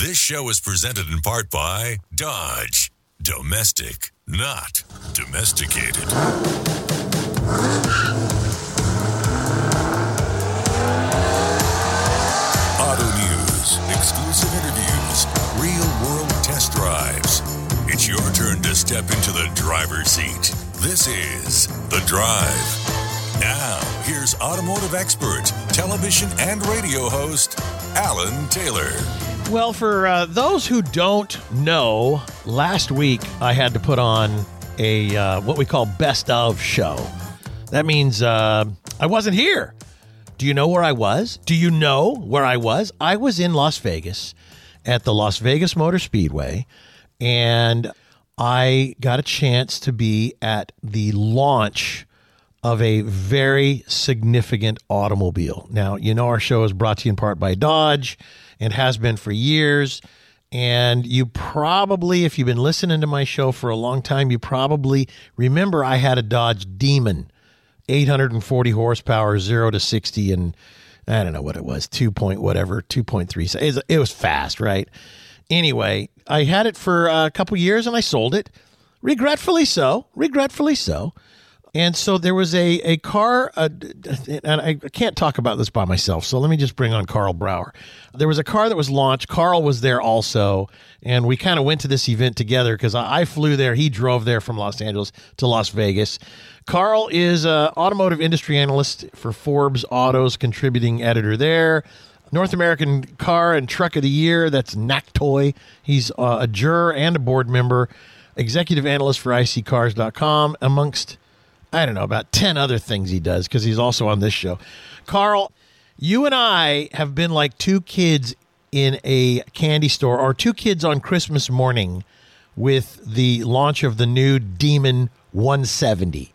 This show is presented in part by Dodge. Domestic, not domesticated. Auto news, exclusive interviews, real world test drives. It's your turn to step into the driver's seat. This is The Drive. Now, here's automotive expert, television and radio host, Alan Taylor. Well, for uh, those who don't know, last week I had to put on a uh, what we call best of show. That means uh, I wasn't here. Do you know where I was? Do you know where I was? I was in Las Vegas at the Las Vegas Motor Speedway, and I got a chance to be at the launch of a very significant automobile. Now, you know, our show is brought to you in part by Dodge and has been for years. And you probably, if you've been listening to my show for a long time, you probably remember I had a Dodge Demon, 840 horsepower, zero to 60, and I don't know what it was, 2 point whatever, 2.3. It was fast, right? Anyway, I had it for a couple years and I sold it. Regretfully so. Regretfully so. And so there was a, a car, uh, and I can't talk about this by myself, so let me just bring on Karl Brauer. There was a car that was launched. Karl was there also, and we kind of went to this event together because I, I, flew there. He drove there from Los Angeles to Las Vegas. Karl is an automotive industry analyst for Forbes Autos, contributing editor there. North American Car and Truck of the Year, that's NACTOY. He's uh, a juror and a board member, executive analyst for iSeeCars.com, amongst I don't know, about 10 other things he does because he's also on this show. Karl, you and I have been like two kids in a candy store or two kids on Christmas morning with the launch of the new Demon 170.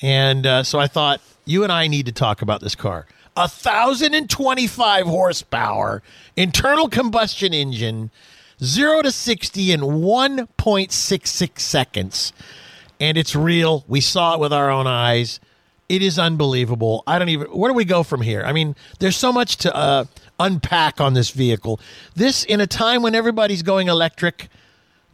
And uh, so I thought you and I need to talk about this car. A 1,025 horsepower internal combustion engine, 0 to 60 in 1.66 seconds and it's real. We saw it with our own eyes. It is unbelievable. I don't even. Where do we go from here? I mean, there's so much to uh, unpack on this vehicle. This in a time when everybody's going electric.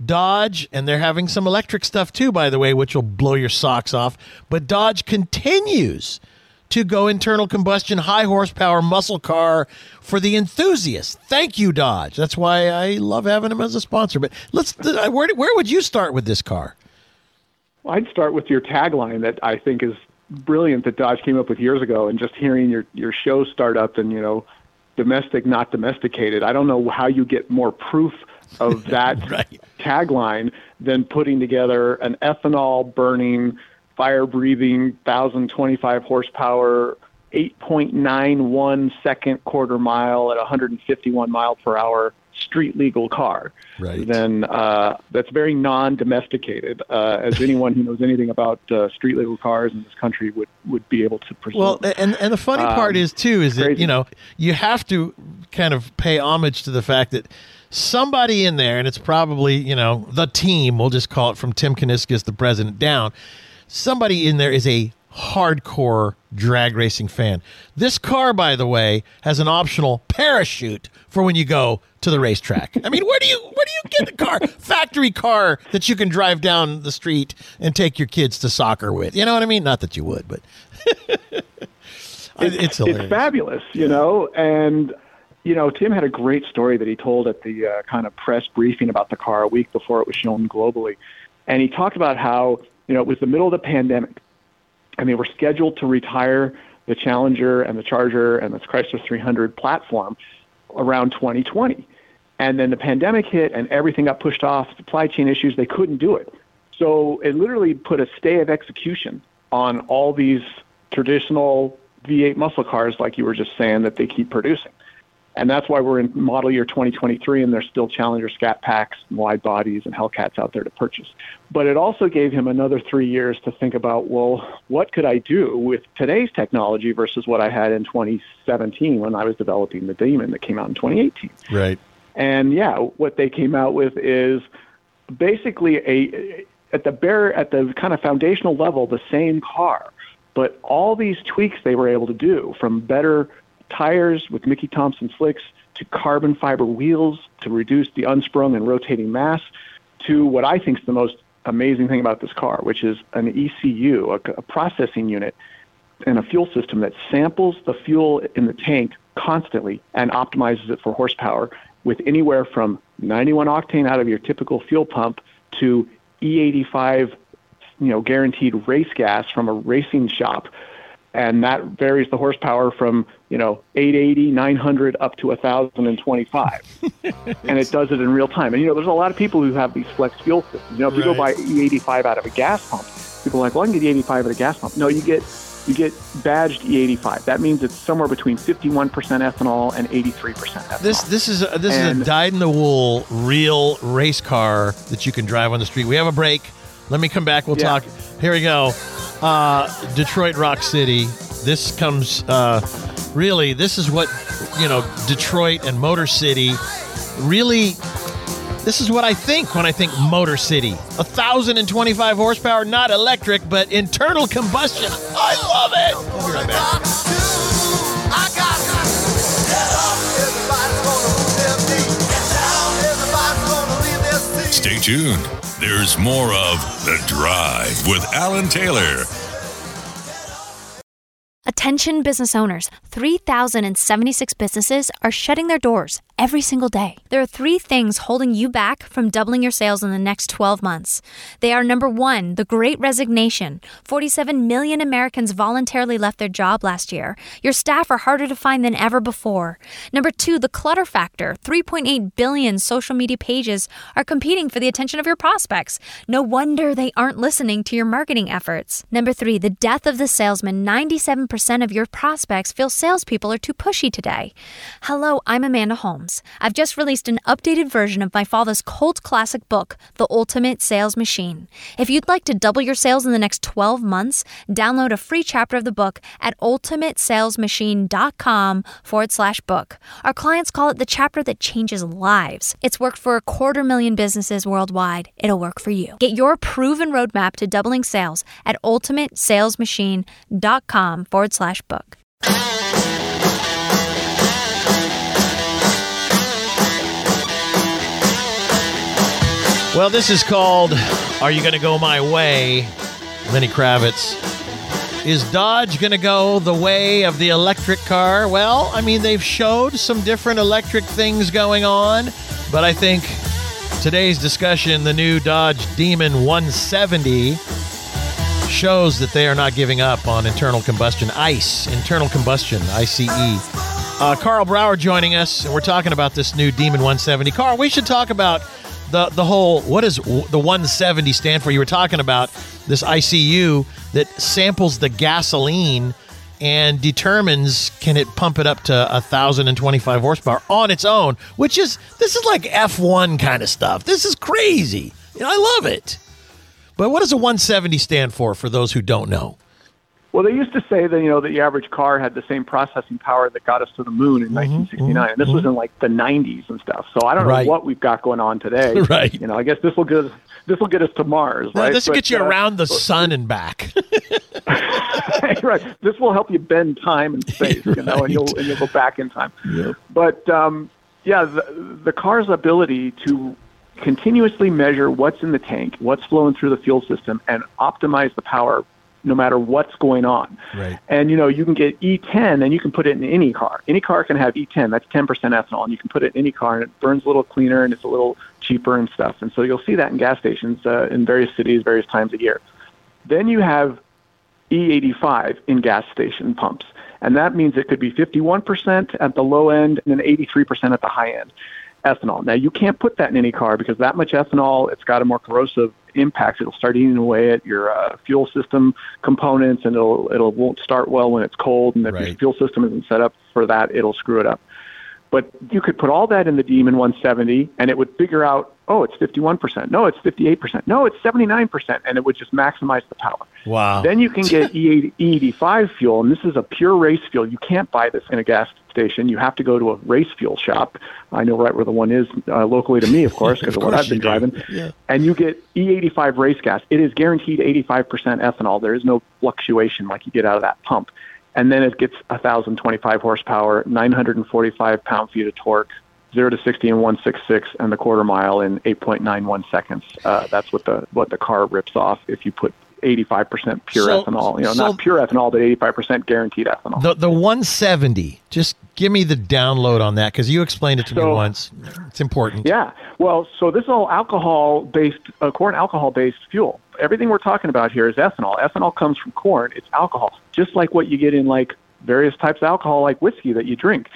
Dodge, and they're having some electric stuff too, by the way, which will blow your socks off. But Dodge continues to go internal combustion, high horsepower muscle car for the enthusiast. Thank you, Dodge. That's why I love having them as a sponsor. But let's, uh, where, where would you start with this car? I'd start with your tagline that I think is brilliant that Dodge came up with years ago, and just hearing your your show start up and you know, domestic not domesticated. I don't know how you get more proof of that right. tagline than putting together an ethanol burning, fire breathing, 1025 horsepower 8.91 second quarter mile at 151 mile per hour street legal car, right. then uh, that's very non-domesticated, uh, as anyone who knows anything about uh, street legal cars in this country would, would be able to presume. Well, and and the funny um, part is too is crazy. that you know you have to kind of pay homage to the fact that somebody in there, and it's probably you know the team. We'll just call it from Tim Kuniskis, the president, down. Somebody in there is a hardcore drag racing fan. This car, by the way, has an optional parachute for when you go to the racetrack. I mean, where do you where do you get the car? Factory car that you can drive down the street and take your kids to soccer with. You know what I mean? Not that you would, but it's, it's, it's fabulous, you know, and you know, Tim had a great story that he told at the uh, kind of press briefing about the car a week before it was shown globally. And he talked about how, you know, it was the middle of the pandemic and they were scheduled to retire the Challenger and the Charger and the Chrysler 300 platform around 2020. And then the pandemic hit and everything got pushed off, supply chain issues, they couldn't do it. So it literally put a stay of execution on all these traditional V8 muscle cars, like you were just saying, that they keep producing. And that's why we're in model year 2023 and there's still Challenger Scat Packs, and wide bodies, and Hellcats out there to purchase. But it also gave him another three years to think about, well, what could I do with today's technology versus what I had in 2017 when I was developing the Demon that came out in 2018? Right. And yeah, what they came out with is basically a at the bare at the kind of foundational level the same car, but all these tweaks they were able to do from better tires with Mickey Thompson slicks to carbon fiber wheels to reduce the unsprung and rotating mass to what I think is the most amazing thing about this car, which is an ECU, a, a processing unit, and a fuel system that samples the fuel in the tank constantly and optimizes it for horsepower with anywhere from 91 octane out of your typical fuel pump to E85, you know, guaranteed race gas from a racing shop. And that varies the horsepower from you know 880 900 up to 1025 and it does it in real time and you know there's a lot of people who have these flex fuel systems you know if right. you go buy e85 out of a gas pump people are like well i can get e85 at a gas pump no you get you get badged E85. That means it's somewhere between 51% ethanol and 83% ethanol. This this is a, this and, is a dyed in the wool real race car that you can drive on the street. We have a break. Let me come back. We'll yeah. talk. Here we go uh, Detroit Rock City. This comes uh, really. This is what you know. Detroit and Motor City really. This is what I think when I think Motor City. A thousand and twenty-five horsepower, not electric, but internal combustion. I love it. We'll be right back. Stay tuned. There's more of The Drive with Alan Taylor. Attention business owners. 3,076 businesses are shutting their doors every single day. There are three things holding you back from doubling your sales in the next 12 months. They are number one, the great resignation. 47 million Americans voluntarily left their job last year. Your staff are harder to find than ever before. Number two, the clutter factor. 3.8 billion social media pages are competing for the attention of your prospects. No wonder they aren't listening to your marketing efforts. Number three, the death of the salesman. 97% of your prospects feel salespeople are too pushy today. Hello, I'm Amanda Holmes. I've just released an updated version of my father's cult classic book, The Ultimate Sales Machine. If you'd like to double your sales in the next 12 months, download a free chapter of the book at ultimatesalesmachine.com forward slash book. Our clients call it the chapter that changes lives. It's worked for a quarter million businesses worldwide. It'll work for you. Get your proven roadmap to doubling sales at ultimatesalesmachine.com forward slash book. Well, this is called Are You Gonna Go My Way? Lenny Kravitz. Is Dodge going to go the way of the electric car? Well, I mean, they've showed some different electric things going on, but I think today's discussion, the new Dodge Demon 170, shows that they are not giving up on internal combustion, ICE, internal combustion, ICE. Uh, Karl Brauer joining us, and we're talking about this new Demon 170. Karl, we should talk about the the whole what does the 170 stand for? You were talking about this ICU that samples the gasoline and determines can it pump it up to 1025 horsepower on its own, which is this is like F1 kind of stuff. This is crazy. I love it. But what does a 170 stand for for those who don't know? Well, they used to say that you know the average car had the same processing power that got us to the moon in mm-hmm, 1969, mm-hmm, and this mm-hmm. was in like the 90s and stuff. So I don't right. know what we've got going on today. right. You know, I guess this will get us, this will get us to Mars. Right. This will get you uh, around the sun and back. right. This will help you bend time and space. You know, and you'll and you'll go back in time. Yep. But um, yeah, the, the car's ability to continuously measure what's in the tank, what's flowing through the fuel system, and optimize the power no matter what's going on. Right. And you know, you can get E10 and you can put it in any car. Any car can have E10. That's 10% ethanol, and you can put it in any car, and it burns a little cleaner and it's a little cheaper and stuff. And so you'll see that in gas stations uh, in various cities, various times a year. Then you have E85 in gas station pumps, and that means it could be 51% at the low end and then 83% at the high end ethanol. Now you can't put that in any car because that much ethanol, it's got a more corrosive impact. It'll start eating away at your uh, fuel system components, and it'll it'll won't start well when it's cold. And if right. your fuel system isn't set up for that, it'll screw it up. But you could put all that in the Demon 170, and it would figure out, oh, it's 51%. No, it's 58%. No, it's 79%, and it would just maximize the power. Wow. Then you can get E85 fuel, and this is a pure race fuel. You can't buy this in a gas station. You have to go to a race fuel shop. I know right where the one is uh, locally to me, of course, because of, of what I've been driving. Yeah. And you get E85 race gas. It is guaranteed 85% ethanol. There is no fluctuation like you get out of that pump and then it gets 1,025 horsepower, 945 pound feet of torque, zero to 60 in 166, and the quarter mile in 8.91 seconds. Uh, that's what the what the car rips off if you put 85% pure so, ethanol. You know, so not pure ethanol, but 85% guaranteed ethanol. The the 170. Just give me the download on that because you explained it to so, me once. It's important. Yeah. Well, so this is all alcohol based, uh, corn alcohol based fuel. Everything we're talking about here is ethanol. Ethanol comes from corn. It's alcohol, just like what you get in like various types of alcohol, like whiskey that you drink.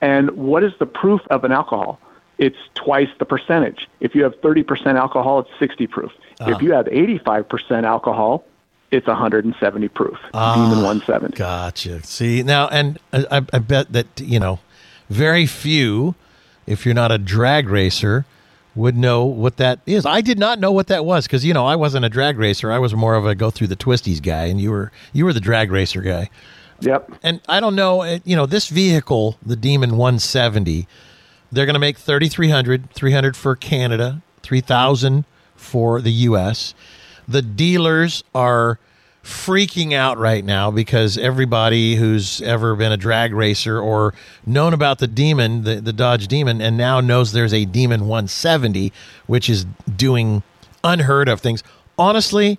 And what is the proof of an alcohol? It's twice the percentage. If you have 30% alcohol, it's 60 proof. If ah. you have 85% alcohol, it's 170 proof. Ah, Demon 170. Gotcha. See now, and I, I bet that you know, very few, if you're not a drag racer, would know what that is. I did not know what that was because you know I wasn't a drag racer. I was more of a go through the twisties guy, and you were you were the drag racer guy. Yep. And I don't know, you know, this vehicle, the Demon 170, they're going to make 3,300, 300 for Canada, 3,000 for the U.S. The dealers are freaking out right now because everybody who's ever been a drag racer or known about the Demon, the, the Dodge Demon, and now knows there's a Demon 170, which is doing unheard of things. Honestly,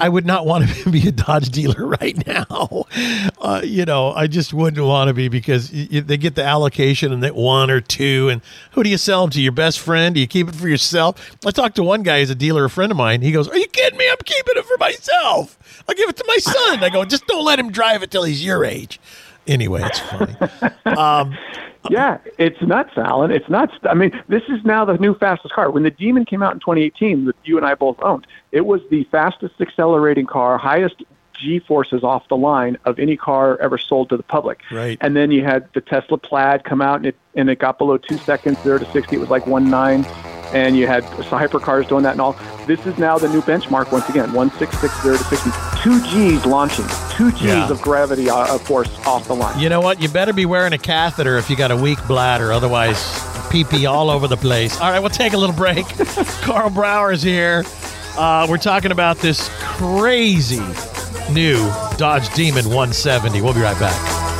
I would not want to be a Dodge dealer right now. Uh, you know, I just wouldn't want to be because y- they get the allocation and that one or two. And who do you sell them to? Your best friend? Do you keep it for yourself? I talked to one guy who's a dealer, a friend of mine. He goes, "Are you kidding me? I'm keeping it for myself. I'll give it to my son." I go, "Just don't let him drive it till he's your age." Anyway, it's funny. Um, yeah, it's nuts, Alan. It's nuts. I mean, this is now the new fastest car. When the Demon came out in 2018, that you and I both owned, it was the fastest accelerating car, highest G forces off the line of any car ever sold to the public. Right. And then you had the Tesla Plaid come out, and it and it got below two seconds, zero to sixty. It was like one nine, and you had hypercars doing that and all. This is now the new benchmark once again, one six six zero to sixty. Two G's launching, two G's yeah. of gravity uh, force off the line. You know what? You better be wearing a catheter if you got a weak bladder, otherwise pee pee all over the place. All right, we'll take a little break. Karl Brauer is here. Uh, we're talking about this crazy new Dodge Demon 170. We'll be right back.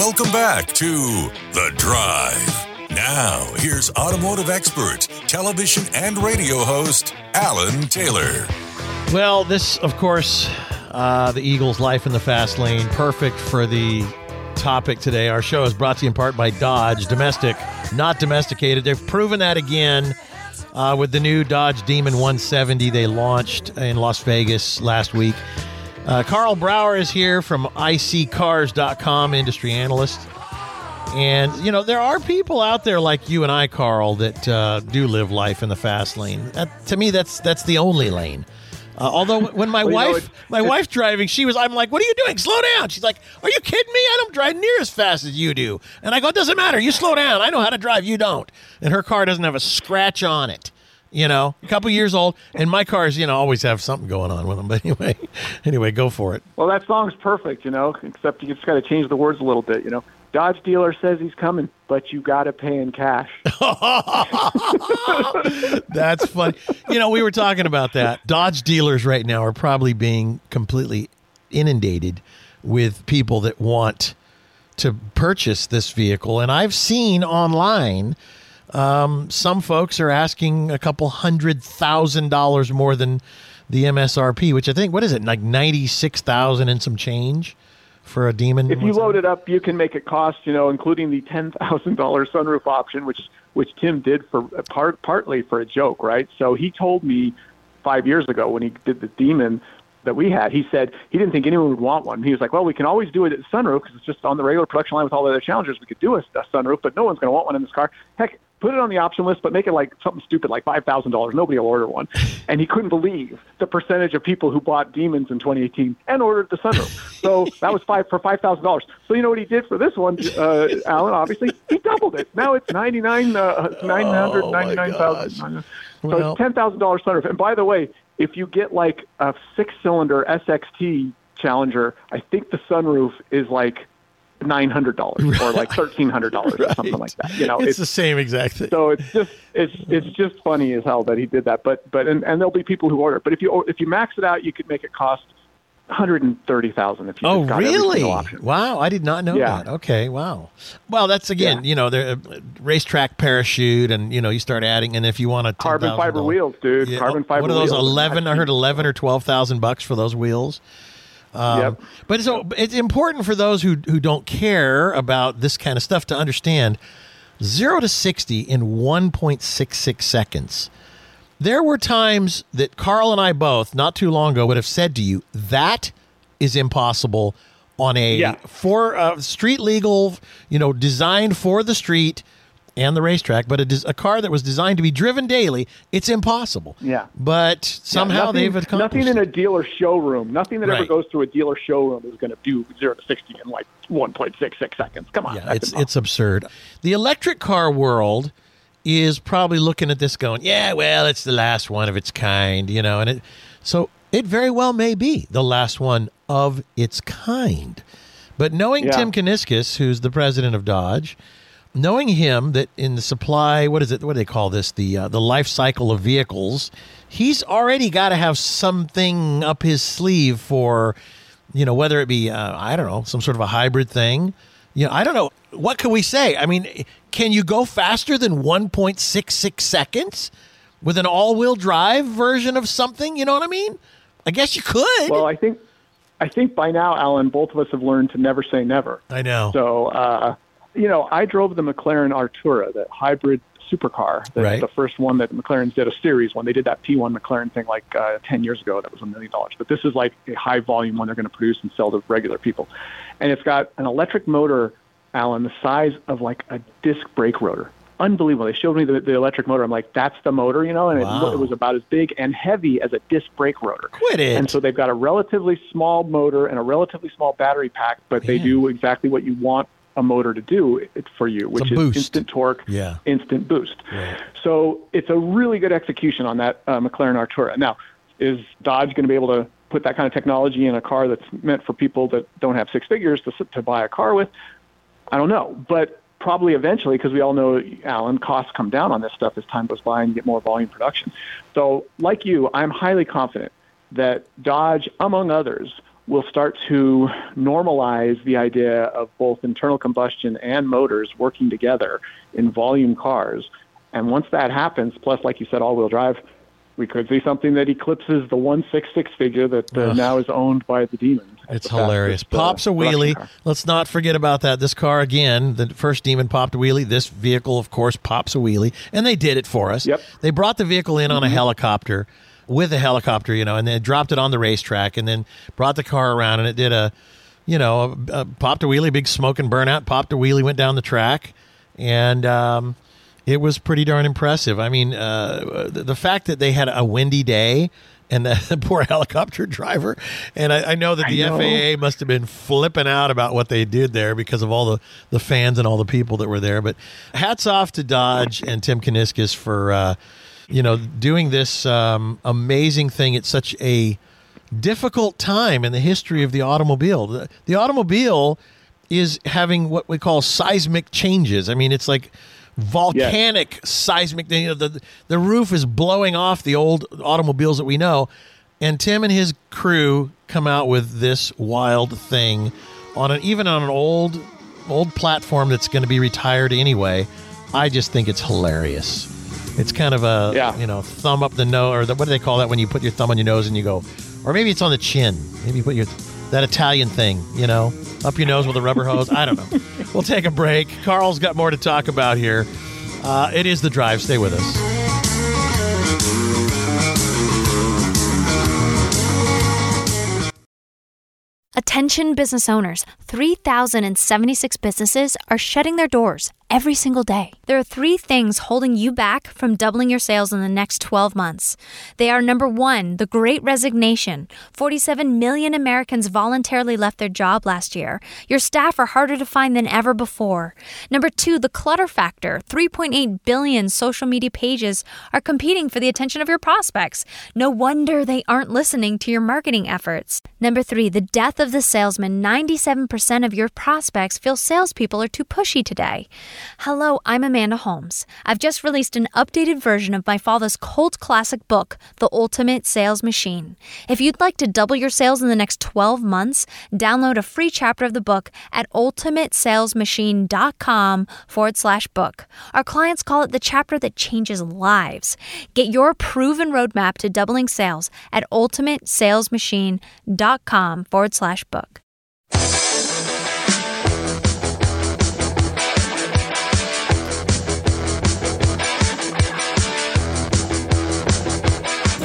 Welcome back to The Drive. Now, here's automotive expert, television and radio host, Alan Taylor. Well, this, of course, uh, the Eagles' life in the fast lane, perfect for the topic today. Our show is brought to you in part by Dodge, domestic, not domesticated. They've proven that again uh, with the new Dodge Demon 170 they launched in Las Vegas last week. Uh, Karl Brauer is here from iSeeCars.com, industry analyst. And, you know, there are people out there like you and I, Karl, that uh, do live life in the fast lane. To me, that's that's the only lane. Uh, although when my well, wife, know, my wife driving, she was, I'm like, "What are you doing? Slow down!" She's like, "Are you kidding me? I don't drive near as fast as you do." And I go, "It doesn't matter. You slow down. I know how to drive. You don't." And her car doesn't have a scratch on it you know, a couple years old, and my cars, you know, always have something going on with them. But anyway, anyway, go for it. Well, that song's perfect, you know, except you just got to change the words a little bit, you know. Dodge dealer says he's coming, but you got to pay in cash. That's funny. You know, we were talking about that. Dodge dealers right now are probably being completely inundated with people that want to purchase this vehicle, and I've seen online um, some folks are asking a couple hundred thousand dollars more than the MSRP, which I think what is it like ninety six thousand and some change for a demon. If you load it up, you can make it cost you know, including the ten thousand dollar sunroof option, which which Tim did for part partly for a joke, right? So he told me five years ago when he did the demon that we had, he said he didn't think anyone would want one. He was like, well, we can always do it at sunroof because it's just on the regular production line with all the other Challengers. We could do a, a sunroof, but no one's going to want one in this car. Heck, put it on the option list, but make it like something stupid like five thousand dollars. Nobody will order one. And he couldn't believe the percentage of people who bought Demons in 2018 and ordered the sunroof. So that was five for five thousand dollars. So you know what he did for this one, uh, Alan? Obviously, he doubled it. Now it's ninety nine uh, nine hundred ninety nine thousand. So well, it's ten thousand dollars sunroof. And by the way, if you get like a six cylinder SXT Challenger, I think the sunroof is like nine hundred dollars right. or like thirteen hundred dollars right. or something like that. You know, it's, it's, the same exact thing. So it's just it's it's just funny as hell that he did that. But but and, and there'll be people who order. But if you if you max it out, you could make it cost hundred and thirty thousand if you oh really wow i did not know yeah. that okay wow well that's again yeah. you know the uh, racetrack parachute and you know you start adding and if you want a carbon fiber wheels dude yeah. carbon fiber what are those 11 i heard 11 or 12000 bucks for those wheels um, yep. But so it's important for those who who don't care about this kind of stuff to understand zero to sixty in one point six six seconds. There were times that Karl and I both, not too long ago, would have said to you that is impossible on a yeah. for uh, street legal, you know, designed for the street and the racetrack, but a, a car that was designed to be driven daily, it's impossible. Yeah. But somehow yeah, nothing, they've accomplished nothing in a dealer showroom. Nothing that right. ever goes through a dealer showroom is going to do zero to sixty in like one point six six seconds. Come on, yeah, it's it's absurd. The electric car world is probably looking at this going, yeah, well, it's the last one of its kind, you know, and it so it very well may be the last one of its kind. But knowing yeah. Tim Kuniskis, who's the president of Dodge, knowing him that in the supply, what is it? What do they call this? The uh, the life cycle of vehicles. He's already got to have something up his sleeve for, you know, whether it be uh, I don't know some sort of a hybrid thing. You know, I don't know what can we say. I mean, can you go faster than 1.66 seconds with an all-wheel drive version of something? You know what I mean? I guess you could. Well, I think I think by now, Alan, both of us have learned to never say never. I know. So. Uh, you know, I drove the McLaren Artura, that hybrid supercar, the, right. the first one that McLaren's did a series when they did that P1 McLaren thing like uh, 10 years ago. That was a million dollars. But this is like a high volume one they're going to produce and sell to regular people. And it's got an electric motor, Alan, the size of like a disc brake rotor. Unbelievable. They showed me the, the electric motor. I'm like, that's the motor, you know, and wow. it, it was about as big and heavy as a disc brake rotor. Quit it. And so they've got a relatively small motor and a relatively small battery pack, but they do exactly what you want a motor to do it for you, which is boost. instant torque, yeah. instant boost. Right. So it's a really good execution on that uh, McLaren Artura. Now, is Dodge going to be able to put that kind of technology in a car that's meant for people that don't have six figures to, to buy a car with? I don't know, but probably eventually, because we all know, Alan, costs come down on this stuff as time goes by and you get more volume production. So, like you, I'm highly confident that Dodge, among others, will start to normalize the idea of both internal combustion and motors working together in volume cars. And once that happens, plus, like you said, all wheel drive, we could see something that eclipses the 166 figure that uh, now is owned by the Demon. It's hilarious. Fastest, uh, pops a wheelie. Let's not forget about that. This car again, the first Demon popped a wheelie. This vehicle, of course, pops a wheelie, and they did it for us. Yep. They brought the vehicle in mm-hmm. on a mm-hmm. helicopter with a helicopter, you know, and then dropped it on the racetrack and then brought the car around and it did a, you know, a, a popped a wheelie, big smoke and burnout, popped a wheelie, went down the track. And, um, it was pretty darn impressive. I mean, uh, the, the, fact that they had a windy day and the, the poor helicopter driver, and I, I know that the know. FAA must have been flipping out about what they did there because of all the, the fans and all the people that were there. But hats off to Dodge and Tim Kuniskis for uh, you know, doing this um, amazing thing at such a difficult time in the history of the automobile. The, the automobile is having what we call seismic changes. I mean, it's like volcanic yes. seismic. You know, the the roof is blowing off the old automobiles that we know, and Tim and his crew come out with this wild thing on an even on an old old platform that's going to be retired anyway. I just think it's hilarious. It's kind of a yeah. you know thumb up the nose, or the, what do they call that when you put your thumb on your nose and you go, or maybe it's on the chin. Maybe you put your that Italian thing, you know, up your nose with a rubber hose. I don't know. We'll take a break. Karl's got more to talk about here. Uh, it is the drive. Stay with us. Attention business owners 3,076 businesses are shutting their doors every single day. There are three things holding you back from doubling your sales in the next 12 months. They are number one, the great resignation. 47 million Americans voluntarily left their job last year. Your staff are harder to find than ever before. Number two, the clutter factor. 3.8 billion social media pages are competing for the attention of your prospects. No wonder they aren't listening to your marketing efforts. Number three, the death of the salesman. 97% of your prospects feel salespeople are too pushy today. Hello, I'm Amanda Holmes. I've just released an updated version of my father's cult classic book, The Ultimate Sales Machine. If you'd like to double your sales in the next 12 months, download a free chapter of the book at ultimatesalesmachine.com forward slash book. Our clients call it the chapter that changes lives. Get your proven roadmap to doubling sales at ultimatesalesmachine.com forward slash book.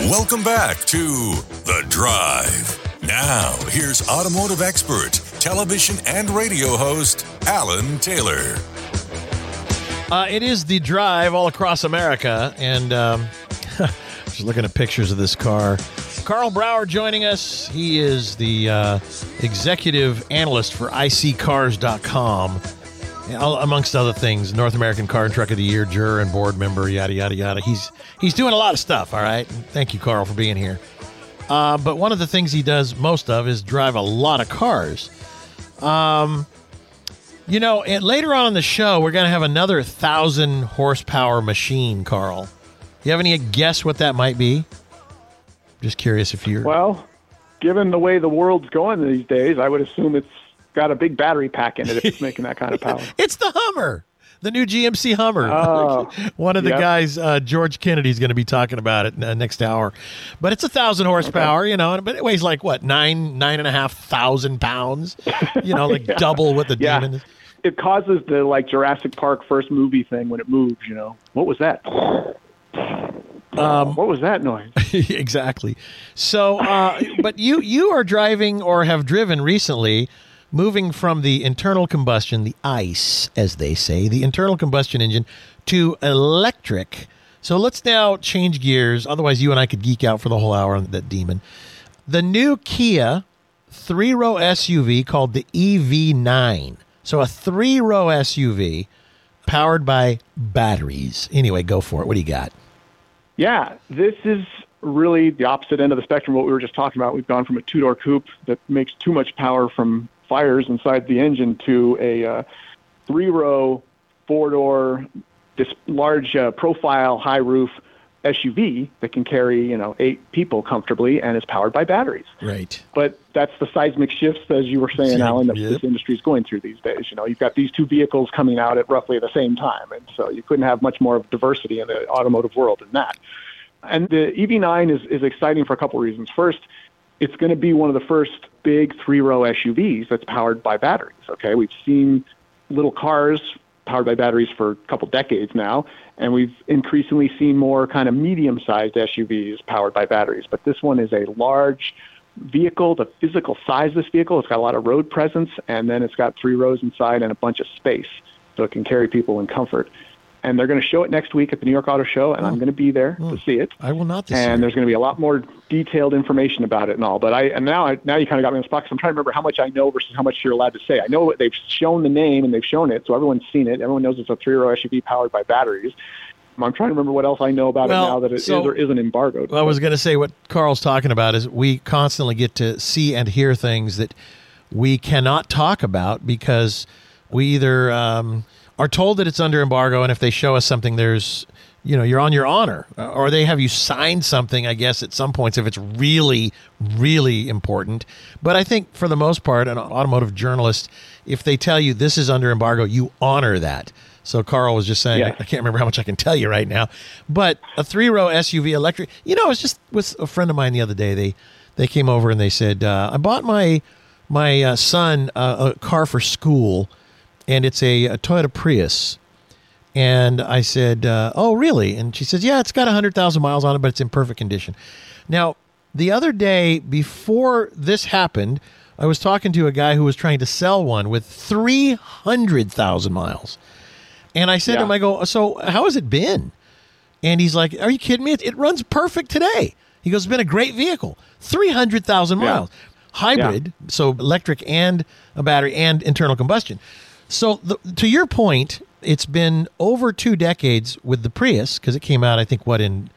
Welcome back to The Drive. Now, here's automotive expert, television and radio host, Alan Taylor. Uh, it is The Drive all across America, and um, just looking at pictures of this car. Karl Brauer joining us. He is the uh, executive analyst for iSeeCars.com amongst other things, North American Car and Truck of the Year juror and board member, yada yada yada. He's he's doing a lot of stuff. All right, thank you, Karl, for being here. Uh, but one of the things he does most of is drive a lot of cars. Um, you know, and later on in the show, we're going to have another thousand horsepower machine, Karl. You have any guess what that might be? Just curious if you're. Well, given the way the world's going these days, I would assume it's got a big battery pack in it if it's making that kind of power. it's the Hummer, the new GMC Hummer. Oh, One of the yep. guys, uh, George Kennedy, is going to be talking about it uh, next hour. But it's a thousand horsepower, okay. you know, but it weighs like what nine nine and a half thousand pounds. You know, like yeah. double what the yeah. demon is. It causes the like Jurassic Park first movie thing when it moves. You know, what was that? Um, what was that noise? exactly. So, uh, but you you are driving or have driven recently moving from the internal combustion, the ICE, as they say, the internal combustion engine, to electric. So let's now change gears. Otherwise, you and I could geek out for the whole hour on that demon. The new Kia three row SUV called the EV9. So a three row SUV powered by batteries. Anyway, go for it. What do you got? Yeah, this is really the opposite end of the spectrum what we were just talking about. We've gone from a two door coupe that makes too much power from fires inside the engine to a uh, three row, four door, this large uh, profile, high roof SUV that can carry, you know, eight people comfortably and is powered by batteries. Right. But that's the seismic shifts, as you were saying, Alan, that yep. this industry is going through these days. You know, you've got these two vehicles coming out at roughly the same time. And so you couldn't have much more of diversity in the automotive world than that. And the EV9 is, is exciting for a couple of reasons. First, it's going to be one of the first big three row SUVs that's powered by batteries. Okay, we've seen little cars powered by batteries for a couple decades now, and we've increasingly seen more kind of medium sized SUVs powered by batteries. But this one is a large vehicle, the physical size of this vehicle, it's got a lot of road presence, and then it's got three rows inside and a bunch of space, so it can carry people in comfort and they're going to show it next week at the New York Auto Show, and oh. I'm going to be there oh. to see it. I will not. and year. there's going to be a lot more detailed information about it and all. But I and now I, now you kind of got me on the spot because I'm trying to remember how much I know versus how much you're allowed to say. I know what they've shown the name and they've shown it, so everyone's seen it. Everyone knows it's a three-row SUV powered by batteries. I'm trying to remember what else I know about well, it now that it so, is or isn't embargoed. Well, I was going to say what Karl's talking about is we constantly get to see and hear things that we cannot talk about because we either. Um, are told that it's under embargo, and if they show us something, there's you know you're on your honor, uh, or they have you sign something. I guess at some points if it's really really important. But I think for the most part, an automotive journalist, if they tell you this is under embargo, you honor that. So Karl was just saying, I can't remember how much I can tell you right now, but a three row SUV electric. You know, I was just with a friend of mine the other day. They they came over and they said, uh, I bought my my uh, son uh, a car for school and it's a, a Toyota Prius. And I said, uh, "Oh, really?" And she says, "Yeah, it's got hundred thousand miles on it, but it's in perfect condition." Now, the other day before this happened, I was talking to a guy who was trying to sell one with 300,000 miles. And I said yeah. to him, I go, so how has it been? And he's like, are you kidding me? It, it runs perfect today. He goes, it's been a great vehicle, 300,000 miles. Yeah. Hybrid, yeah. so electric and a battery and internal combustion. So, the, to your point, it's been over two decades with the Prius because it came out, I think, what in,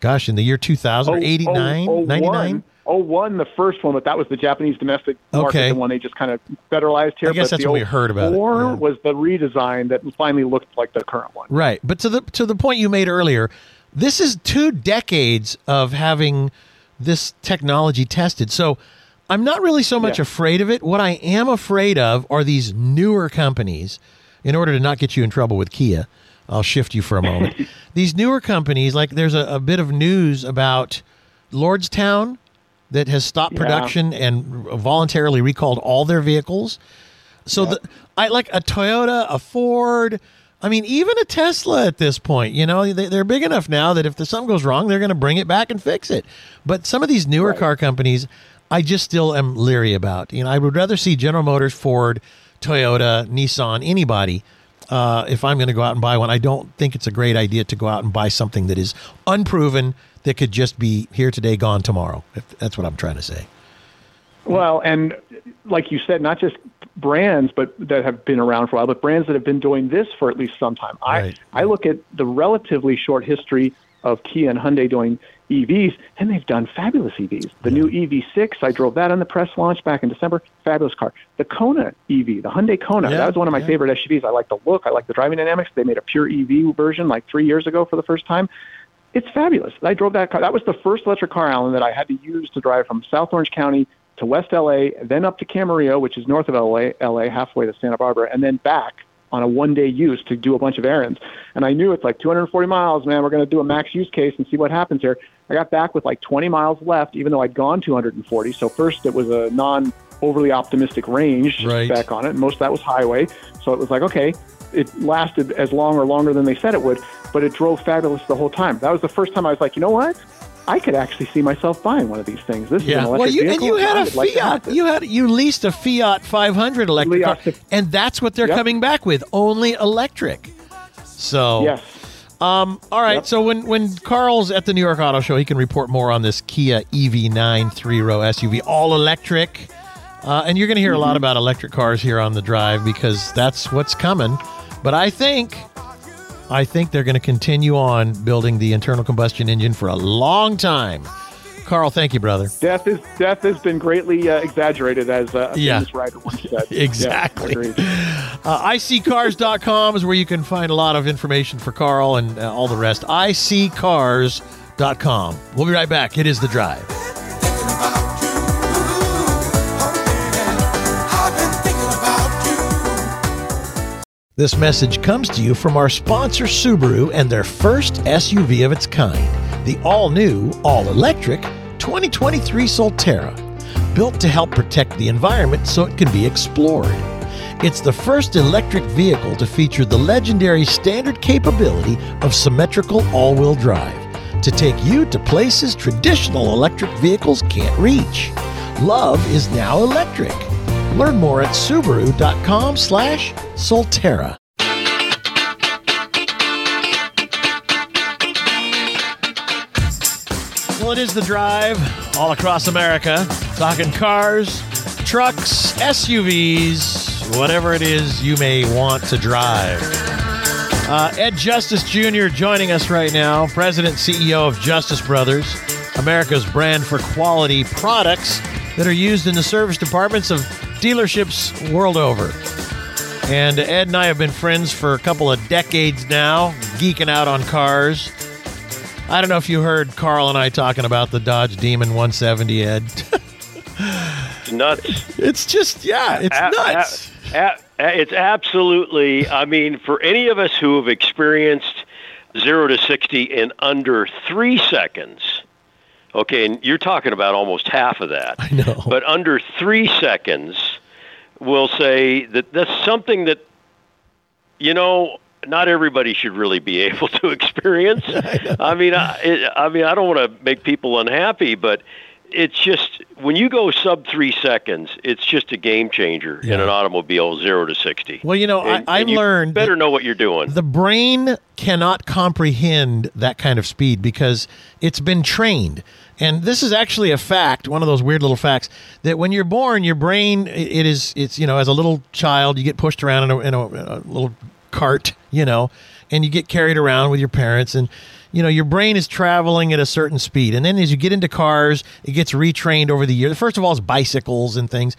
gosh, in the year 2000 or 89, oh, 99? Oh, one, the first one, but that was the Japanese domestic market, okay. the one they just kind of federalized here. I guess but that's what we heard about. Four yeah. was the redesign that finally looked like the current one. Right, but to the to the point you made earlier, this is two decades of having this technology tested. So I'm not really so much yeah. afraid of it. What I am afraid of are these newer companies. In order to not get you in trouble with Kia, I'll shift you for a moment. these newer companies, like there's a, a bit of news about Lordstown that has stopped yeah. production and voluntarily recalled all their vehicles. So yep. the, I like a Toyota, a Ford. I mean, even a Tesla at this point, you know, they, are big enough now that if the something goes wrong, they're going to bring it back and fix it. But some of these newer right. car companies, I just still am leery about. You know, I would rather see General Motors, Ford, Toyota, Nissan, anybody. Uh, if I'm going to go out and buy one, I don't think it's a great idea to go out and buy something that is unproven, that could just be here today, gone tomorrow. If that's what I'm trying to say. Well, and like you said, not just brands, but that have been around for a while, but brands that have been doing this for at least some time. Right. I I look at the relatively short history of Kia and Hyundai doing EVs, and they've done fabulous EVs. The new EV6, I drove that on the press launch back in December. Fabulous car. The Kona EV, the Hyundai Kona, yeah, that was one of my yeah. favorite SUVs. I like the look, I like the driving dynamics. They made a pure EV version like three years ago for the first time. It's fabulous. I drove that car. That was the first electric car, Alan, that I had to use to drive from South Orange County to West LA, then up to Camarillo, which is north of LA, LA halfway to Santa Barbara, and then back on a one day use to do a bunch of errands. And I knew it's like 240 miles, man. We're going to do a max use case and see what happens here. I got back with like 20 miles left, even though I'd gone 240. So first it was a non overly optimistic range right. back on it. Most of that was highway. So it was like, okay, it lasted as long or longer than they said it would, but it drove fabulous the whole time. That was the first time I was like, you know what? I could actually see myself buying one of these things. This yeah. is an electric well, you, vehicle. And you had a Fiat. Like you had you leased a Fiat 500 electric car, and that's what they're yep. coming back with, only electric. So yes. Um, all right. Yep. So when when Karl's at the New York Auto Show, he can report more on this Kia EV9 three row SUV, all electric. Uh, and you're going to hear mm-hmm. a lot mm-hmm. about electric cars here on the drive because that's what's coming. But I think I think they're going to continue on building the internal combustion engine for a long time. Karl, thank you, brother. Death is death has been greatly uh, exaggerated, as uh, a yeah. famous writer once said. exactly. Yeah, uh, iSeeCars.com is where you can find a lot of information for Karl and uh, all the rest. iSeeCars.com. We'll be right back. It is the drive. This message comes to you from our sponsor Subaru and their first SUV of its kind, the all new, all electric 2023 Solterra, built to help protect the environment so it can be explored. It's the first electric vehicle to feature the legendary standard capability of symmetrical all wheel drive to take you to places traditional electric vehicles can't reach. Love is now electric. Learn more at Subaru.com slash Solterra. Well, it is the drive all across America. Talking cars, trucks, SUVs, whatever it is you may want to drive. Uh, Ed Justice Jr. joining us right now, President CEO of Justice Brothers, America's brand for quality products that are used in the service departments of dealerships world over. And Ed and I have been friends for a couple of decades now, geeking out on cars. I don't know if you heard Karl and I talking about the Dodge Demon 170, Ed. it's nuts. It's just, yeah, it's nuts. It's absolutely, I mean, for any of us who have experienced zero to 60 in under three seconds, Okay, and you're talking about almost half of that. I know. But under three seconds, we'll say that that's something that, you know, not everybody should really be able to experience. I, mean, I, it, I mean, I don't want to make people unhappy, but it's just when you go sub three seconds, it's just a game changer yeah. in an automobile, zero to sixty. Well, you know, and, I, have learned better know what you're doing. The brain cannot comprehend that kind of speed because it's been trained. And this is actually a fact, one of those weird little facts that when you're born, your brain it is it's you know as a little child you get pushed around in a, in a, in a little cart, you know, and you get carried around with your parents and you know, your brain is traveling at a certain speed. And then as you get into cars, it gets retrained over the years. First of all, it's bicycles and things.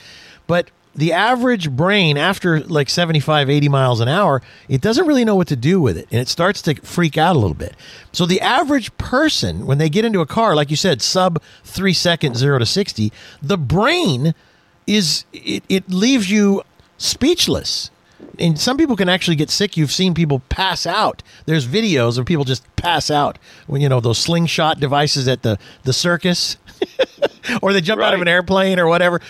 But the average brain, after like 75, 80 miles an hour, it doesn't really know what to do with it. And it starts to freak out a little bit. So the average person, when they get into a car, like you said, sub three seconds, zero to 60, the brain is, it, it leaves you speechless and some people can actually get sick. You've seen people pass out. There's videos of people just pass out when you know those slingshot devices at the the circus, or they jump right. out of an airplane or whatever.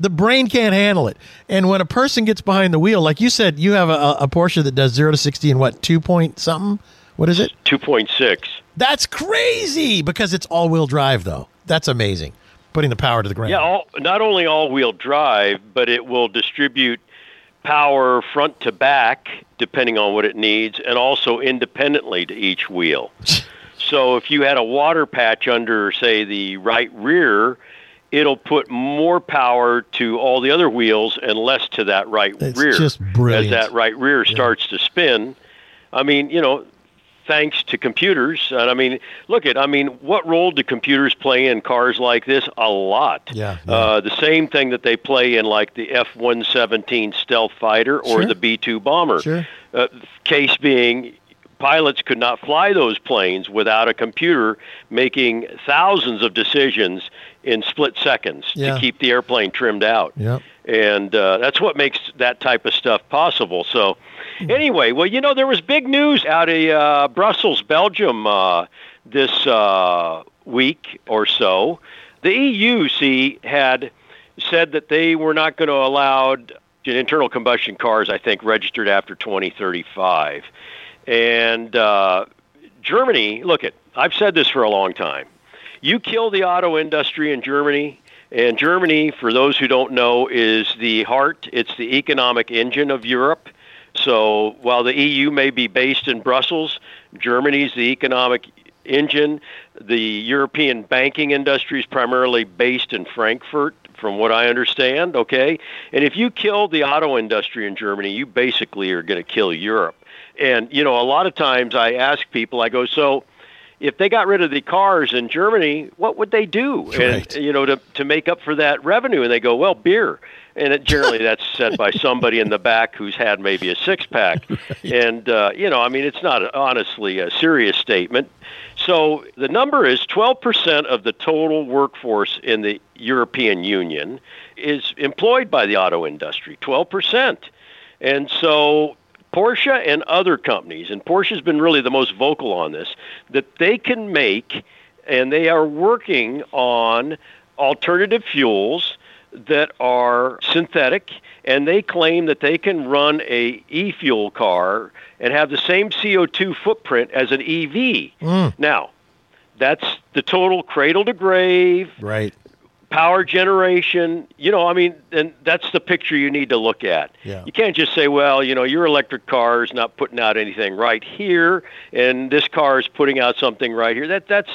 The brain can't handle it. And when a person gets behind the wheel, like you said, you have a, a Porsche that does zero to sixty in what two point something. What is it? Two point six. That's crazy because it's all wheel drive though. That's amazing. Putting the power to the ground. Yeah, all, not only all wheel drive, but it will distribute power front to back, depending on what it needs, and also independently to each wheel. so if you had a water patch under, say, the right rear, it'll put more power to all the other wheels and less to that right rear. Just brilliant. As that right rear yeah. starts to spin. I mean, you know, thanks to computers. And I mean, look at, I mean, what role do computers play in cars like this? A lot. Yeah. yeah. Uh, the same thing that they play in like the F 117 stealth fighter or sure. the B 2 bomber. Sure. Uh, case being, pilots could not fly those planes without a computer making thousands of decisions in split seconds yeah. to keep the airplane trimmed out. Yep. And uh, that's what makes that type of stuff possible. So, Anyway, well, you know, there was big news out of uh, Brussels, Belgium, uh, this uh, week or so. The EU, see, had said that they were not going to allow internal combustion cars, I think, registered after 2035. And uh, Germany, look it, I've said this for a long time. You kill the auto industry in Germany, and Germany, for those who don't know, is the heart, it's the economic engine of Europe. So while the EU may be based in Brussels, Germany's the economic engine. The European banking industry is primarily based in Frankfurt, from what I understand. Okay, and if you kill the auto industry in Germany, you basically are going to kill Europe. And you know, a lot of times I ask people, I go, so if they got rid of the cars in Germany, what would they do? Right. And you know, to to make up for that revenue, and they go, well, beer and it, generally that's said by somebody in the back who's had maybe a six pack. Right. And uh, you know, I mean, it's not honestly a serious statement. So the number is 12% of the total workforce in the European Union is employed by the auto industry. 12%, and so. Porsche and other companies, and Porsche's been really the most vocal on this, that they can make, and they are working on alternative fuels that are synthetic and they claim that they can run a e-fuel car and have the same CO2 footprint as an EV. Mm. Now, that's the total cradle to grave. Right. Power generation, you know, I mean, and that's the picture you need to look at. Yeah. You can't just say, well, you know, your electric car is not putting out anything right here, and this car is putting out something right here. That that's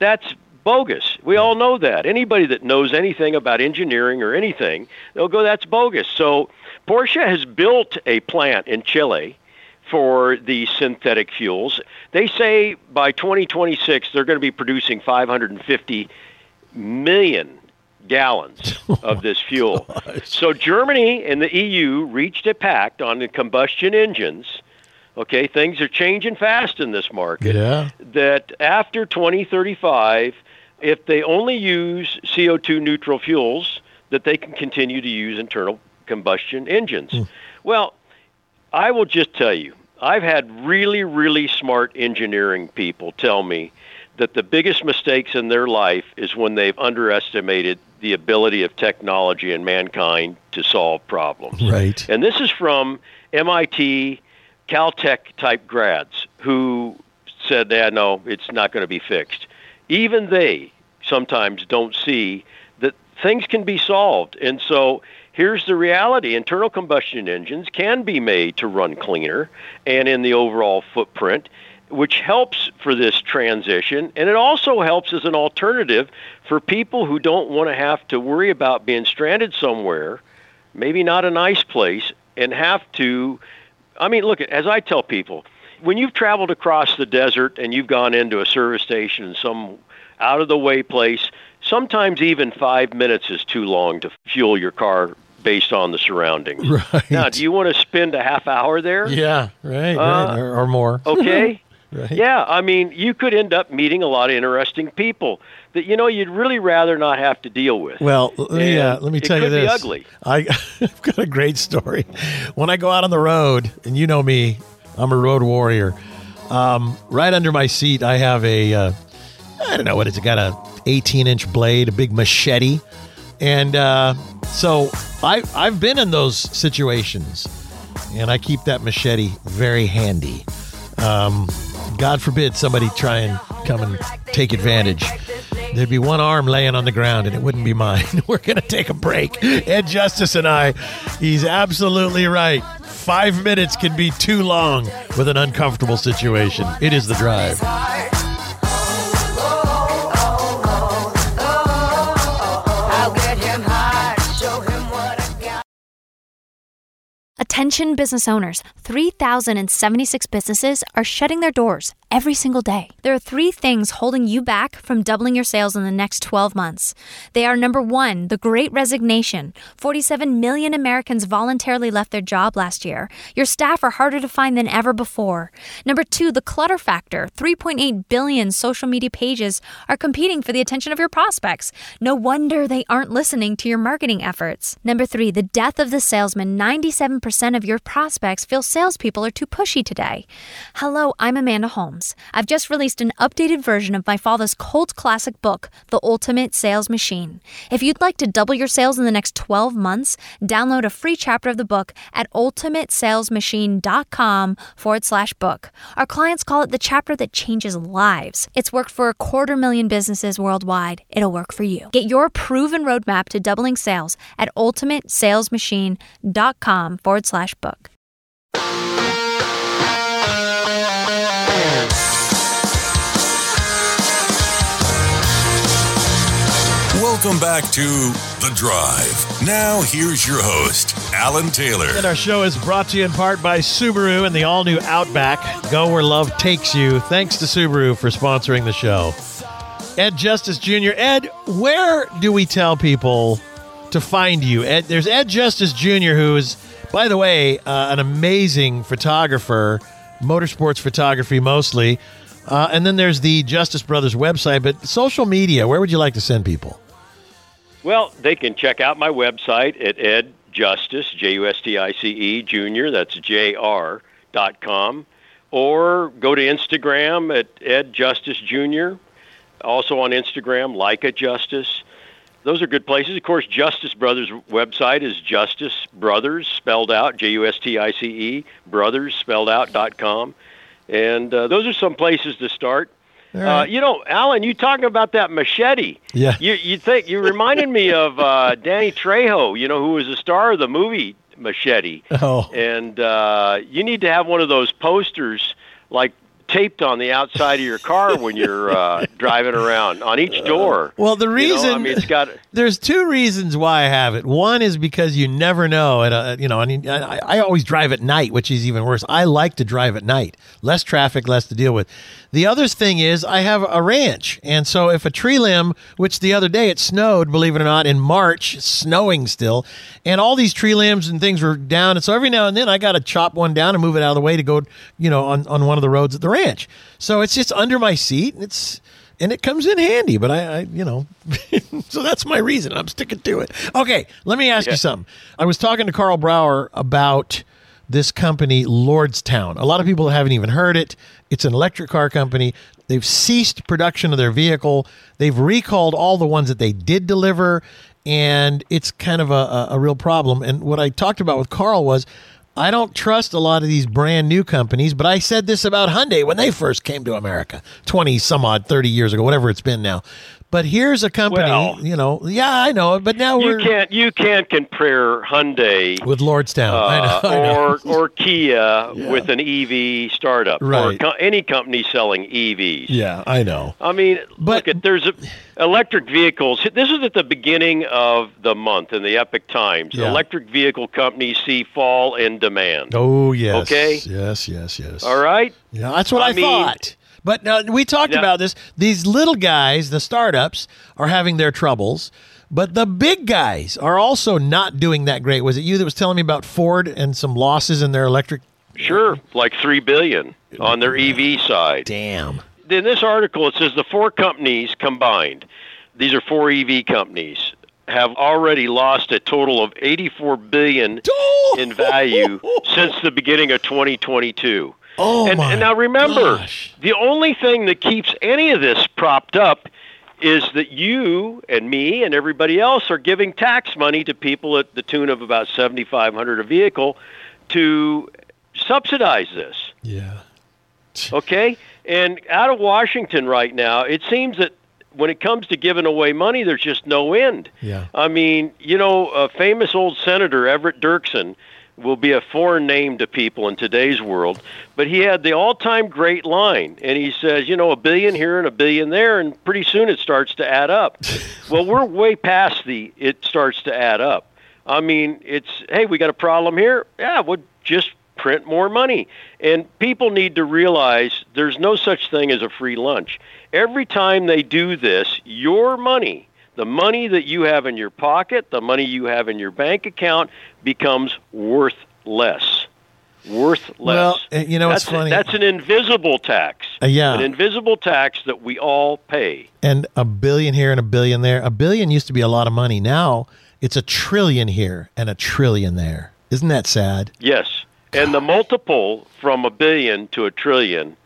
that's bogus. We all know that. Anybody that knows anything about engineering or anything, they'll go, that's bogus. So Porsche has built a plant in Chile for the synthetic fuels. They say by 2026 they're going to be producing 550 million gallons of this fuel. so Germany and the EU reached a pact on the combustion engines. Okay, things are changing fast in this market. Yeah. That after 2035 if they only use CO2 neutral fuels, that they can continue to use internal combustion engines. Mm. Well, I will just tell you, I've had really, really smart engineering people tell me that the biggest mistakes in their life is when they've underestimated the ability of technology and mankind to solve problems. Right. And this is from MIT, Caltech type grads who said, yeah, no, it's not going to be fixed even they sometimes don't see that things can be solved. And so here's the reality internal combustion engines can be made to run cleaner and in the overall footprint which helps for this transition and it also helps as an alternative for people who don't want to have to worry about being stranded somewhere maybe not a nice place and have to i mean look at as i tell people when you've traveled across the desert and you've gone into a service station in some out of the way place sometimes even five minutes is too long to fuel your car based on the surroundings. Right. Now, do you want to spend a half hour there? Yeah, right, uh, right. Or, or, more. Okay. right. Yeah, I mean, you could end up meeting a lot of interesting people that you know you'd really rather not have to deal with. Well, let me uh, let me tell you this. ugly. I, I've got a great story. When I go out on the road, and you know me, I'm a road warrior. Um, right under my seat, I have a uh, I don't know what it's got a 18 inch blade, a big machete, and uh, so I I've been in those situations, and I keep that machete very handy. Um, God forbid somebody try and come and take advantage. There'd be one arm laying on the ground, and it wouldn't be mine. We're going to take a break. Ed Justice and I, he's absolutely right. Five minutes can be too long with an uncomfortable situation. It is the drive. Attention business owners 3,076 businesses are shutting their doors every single day. There are three things holding you back from doubling your sales in the next 12 months. They are number one, the great resignation. 47 million Americans voluntarily left their job last year. Your staff are harder to find than ever before. Number two, the clutter factor. 3.8 billion social media pages are competing for the attention of your prospects. No wonder they aren't listening to your marketing efforts. Number three, the death of the salesman. 97% of your prospects feel salespeople are too pushy today. Hello, I'm Amanda Holmes. I've just released an updated version of my father's cult classic book, The Ultimate Sales Machine. If you'd like to double your sales in the next 12 months, download a free chapter of the book at ultimatesalesmachine.com forward slash book. Our clients call it the chapter that changes lives. It's worked for a quarter million businesses worldwide. It'll work for you. Get your proven roadmap to doubling sales at ultimatesalesmachine.com forward slash book. Welcome back to The Drive. Now, here's your host, Alan Taylor. And our show is brought to you in part by Subaru and the all new Outback. Go where love takes you. Thanks to Subaru for sponsoring the show. Ed Justice Jr. Ed, where do we tell people to find you? Ed, there's Ed Justice Jr., who is, by the way, uh, an amazing photographer, motorsports photography mostly. Uh, and then there's the Justice Brothers website, but social media, where would you like to send people? Well, they can check out my website at Ed Justice, J U S T I C E, Junior, that's J R dot com, or go to Instagram at Ed Justice Jr., also on Instagram, like a Justice. Those are good places. Of course, Justice Brothers website is Justice Brothers, spelled out, J U S T I C E, brothers, spelled out, dot com. And uh, those are some places to start. Uh, you know, Alan, you talking about that machete? Yeah. You you think you reminded me of uh, Danny Trejo, you know, who was the star of the movie Machete. Oh. And uh, you need to have one of those posters like taped on the outside of your car when you're uh, driving around on each door. Well, the reason you know, I mean, it's got there's two reasons why I have it. One is because you never know. At a, you know, I mean, I, I always drive at night, which is even worse. I like to drive at night, less traffic, less to deal with. The other thing is I have a ranch, and so if a tree limb, which the other day it snowed, believe it or not, in March, snowing still, and all these tree limbs and things were down, and so every now and then I got to chop one down and move it out of the way to go, you know, on on one of the roads at the ranch. So it's just under my seat. And It's and it comes in handy. But I, I you know, so that's my reason. I'm sticking to it. Okay, let me ask yeah. you something. I was talking to Karl Brauer about this company, Lordstown. A lot of people haven't even heard it. It's an electric car company. They've ceased production of their vehicle. They've recalled all the ones that they did deliver, and it's kind of a, a, real problem. And what I talked about with Karl was I don't trust a lot of these brand new companies, but I said this about Hyundai when they first came to America 20 some odd, 30 years ago, whatever it's been now. But here's a company, Well- you know, yeah, I know but now You we're can't you can't compare Hyundai with Lordstown. I uh, know, I know. or or Kia with an EV startup or co- any company selling EVs. yeah, I know. I mean, But- look at there's a, electric vehicles. This is at the beginning of the month in the Epoch Times. Yeah. Electric vehicle companies see fall in demand. Oh yes. Okay. Yes, yes, yes. All right. Yeah, that's what I, I mean- thought. But now we talked Yeah. about this. These little guys, the startups, are having their troubles. But the big guys are also not doing that great. Was it you that was telling me about Ford and some losses in their electric? Sure, like three billion on their EV side. Damn. in this article, it says the four companies combined, these are four EV companies, have already lost a total of 84 billion in value since the beginning of 2022. Oh and, my and now remember, gosh. the only thing that keeps any of this propped up is that you and me and everybody else are giving tax money to people at the tune of about 7500 a vehicle to subsidize this. Yeah. Okay? And out of Washington right now, it seems that when it comes to giving away money, there's just no end. Yeah. I mean, you know, a famous old senator, Everett Dirksen, will be a foreign name to people in today's world, but he had the all-time great line, and he says, you know, a billion here and a billion there, and pretty soon it starts to add up. well, we're way past the it starts to add up. I mean, it's hey, we got a problem here. Yeah, we'll just print more money. And people need to realize there's no such thing as a free lunch. Every time they do this, your money, the money that you have in your pocket, the money you have in your bank account becomes worth less. Worth less. Well, uh, you know, it's that's, funny. That's an invisible tax. Uh, yeah. An invisible tax that we all pay. And a billion here and a billion there. A billion used to be a lot of money. Now it's a trillion here and a trillion there. Isn't that sad? Yes. And the multiple from a billion to a trillion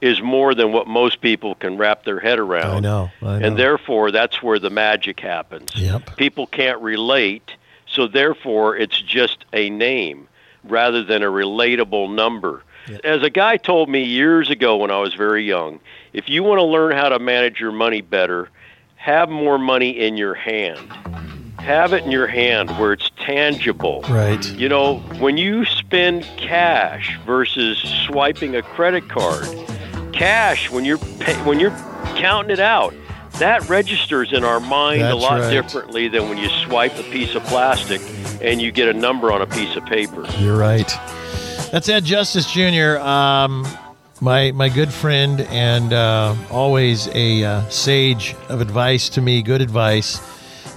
is more than what most people can wrap their head around. I know. I know. And therefore, that's where the magic happens. Yep. People can't relate, so therefore, it's just a name rather than a relatable number. As a guy told me years ago when I was very young, if you want to learn how to manage your money better, have more money in your hand. Have it in your hand where it's tangible. Right. You know, when you spend cash versus swiping a credit card, cash when you're pay, when you're counting it out, that registers in our mind a lot right. differently than when you swipe a piece of plastic and you get a number on a piece of paper. You're right. That's Ed Justice Jr., um, my my good friend and uh, always a uh, sage of advice to me. Good advice.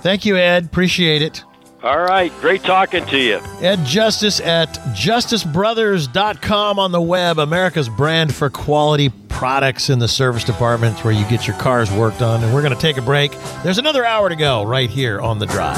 Thank you, Ed. Appreciate it. All right, great talking to you. Ed Justice at justicebrothers.com on the web, America's brand for quality products in the service departments where you get your cars worked on. And we're going to take a break. There's another hour to go right here on the drive.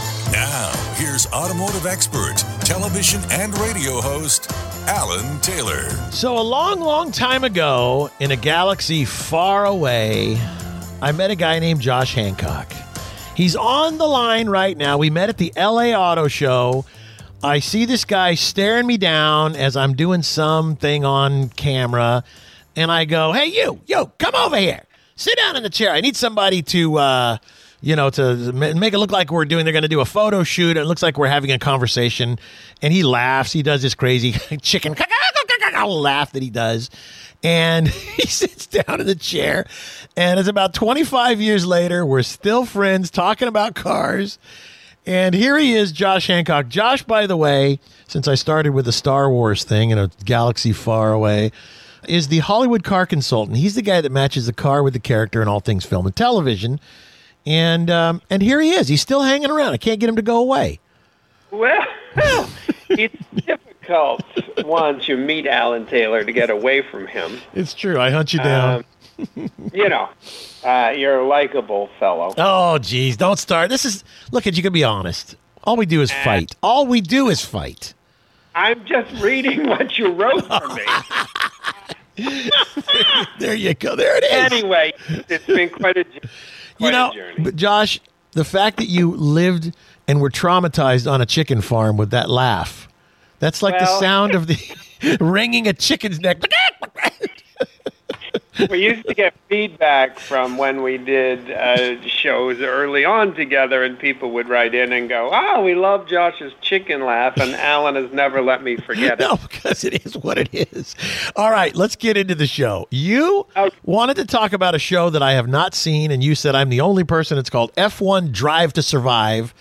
Now, here's automotive expert, television and radio host, Alan Taylor. So, a long, long time ago, in a galaxy far away, I met a guy named Josh Hancock. He's on the line right now. We met at the LA Auto Show. I see this guy staring me down as I'm doing something on camera, and I go, "Hey, you, you, come over here. Sit down in the chair. I need somebody to, uh, you know, to make it look like we're doing. They're going to do a photo shoot. It looks like we're having a conversation." And he laughs. He does this crazy chicken laugh that he does. And he sits down in the chair, and it's about 25 years later. We're still friends talking about cars. And here he is, Josh Hancock. Josh, by the way, since I started with the Star Wars thing in a galaxy far away, is the Hollywood car consultant. He's the guy that matches the car with the character in all things film and television. And um, and here he is. He's still hanging around. I can't get him to go away. Well, it's difficult once you meet Alan Taylor to get away from him. It's true. I hunt you down. Um, you know, uh, you're a likable fellow. Oh, geez, don't start. This is look at you. Can be honest. All we do is fight. All we do is fight. I'm just reading what you wrote for me. there you go. There it is. Anyway, it's been quite a, you know, but Josh, the fact that you lived and were traumatized on a chicken farm with that laugh, that's like well, the sound of the wringing a chicken's neck. we used to get feedback from when we did uh, shows early on together, and people would write in and go, "Oh, we love Josh's chicken laugh," and Alan has never let me forget it. No, because it is what it is. All right, let's get into the show. You okay. wanted to talk about a show that I have not seen, and you said I'm the only person. It's called F1 Drive to Survive.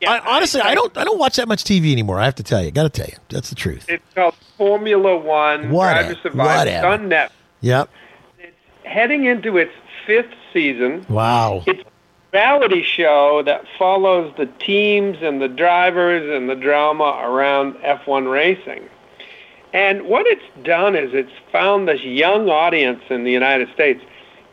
Yeah, I, honestly, I, I, don't. I don't watch that much TV anymore. I have to tell you. Got to tell you, that's the truth. It's called Formula One Whatever. Drive to Survive. Whatever. on Net. Yep heading into its fifth season. Wow. It's a reality show that follows the teams and the drivers and the drama around F1 racing. And what it's done is it's found this young audience in the United States.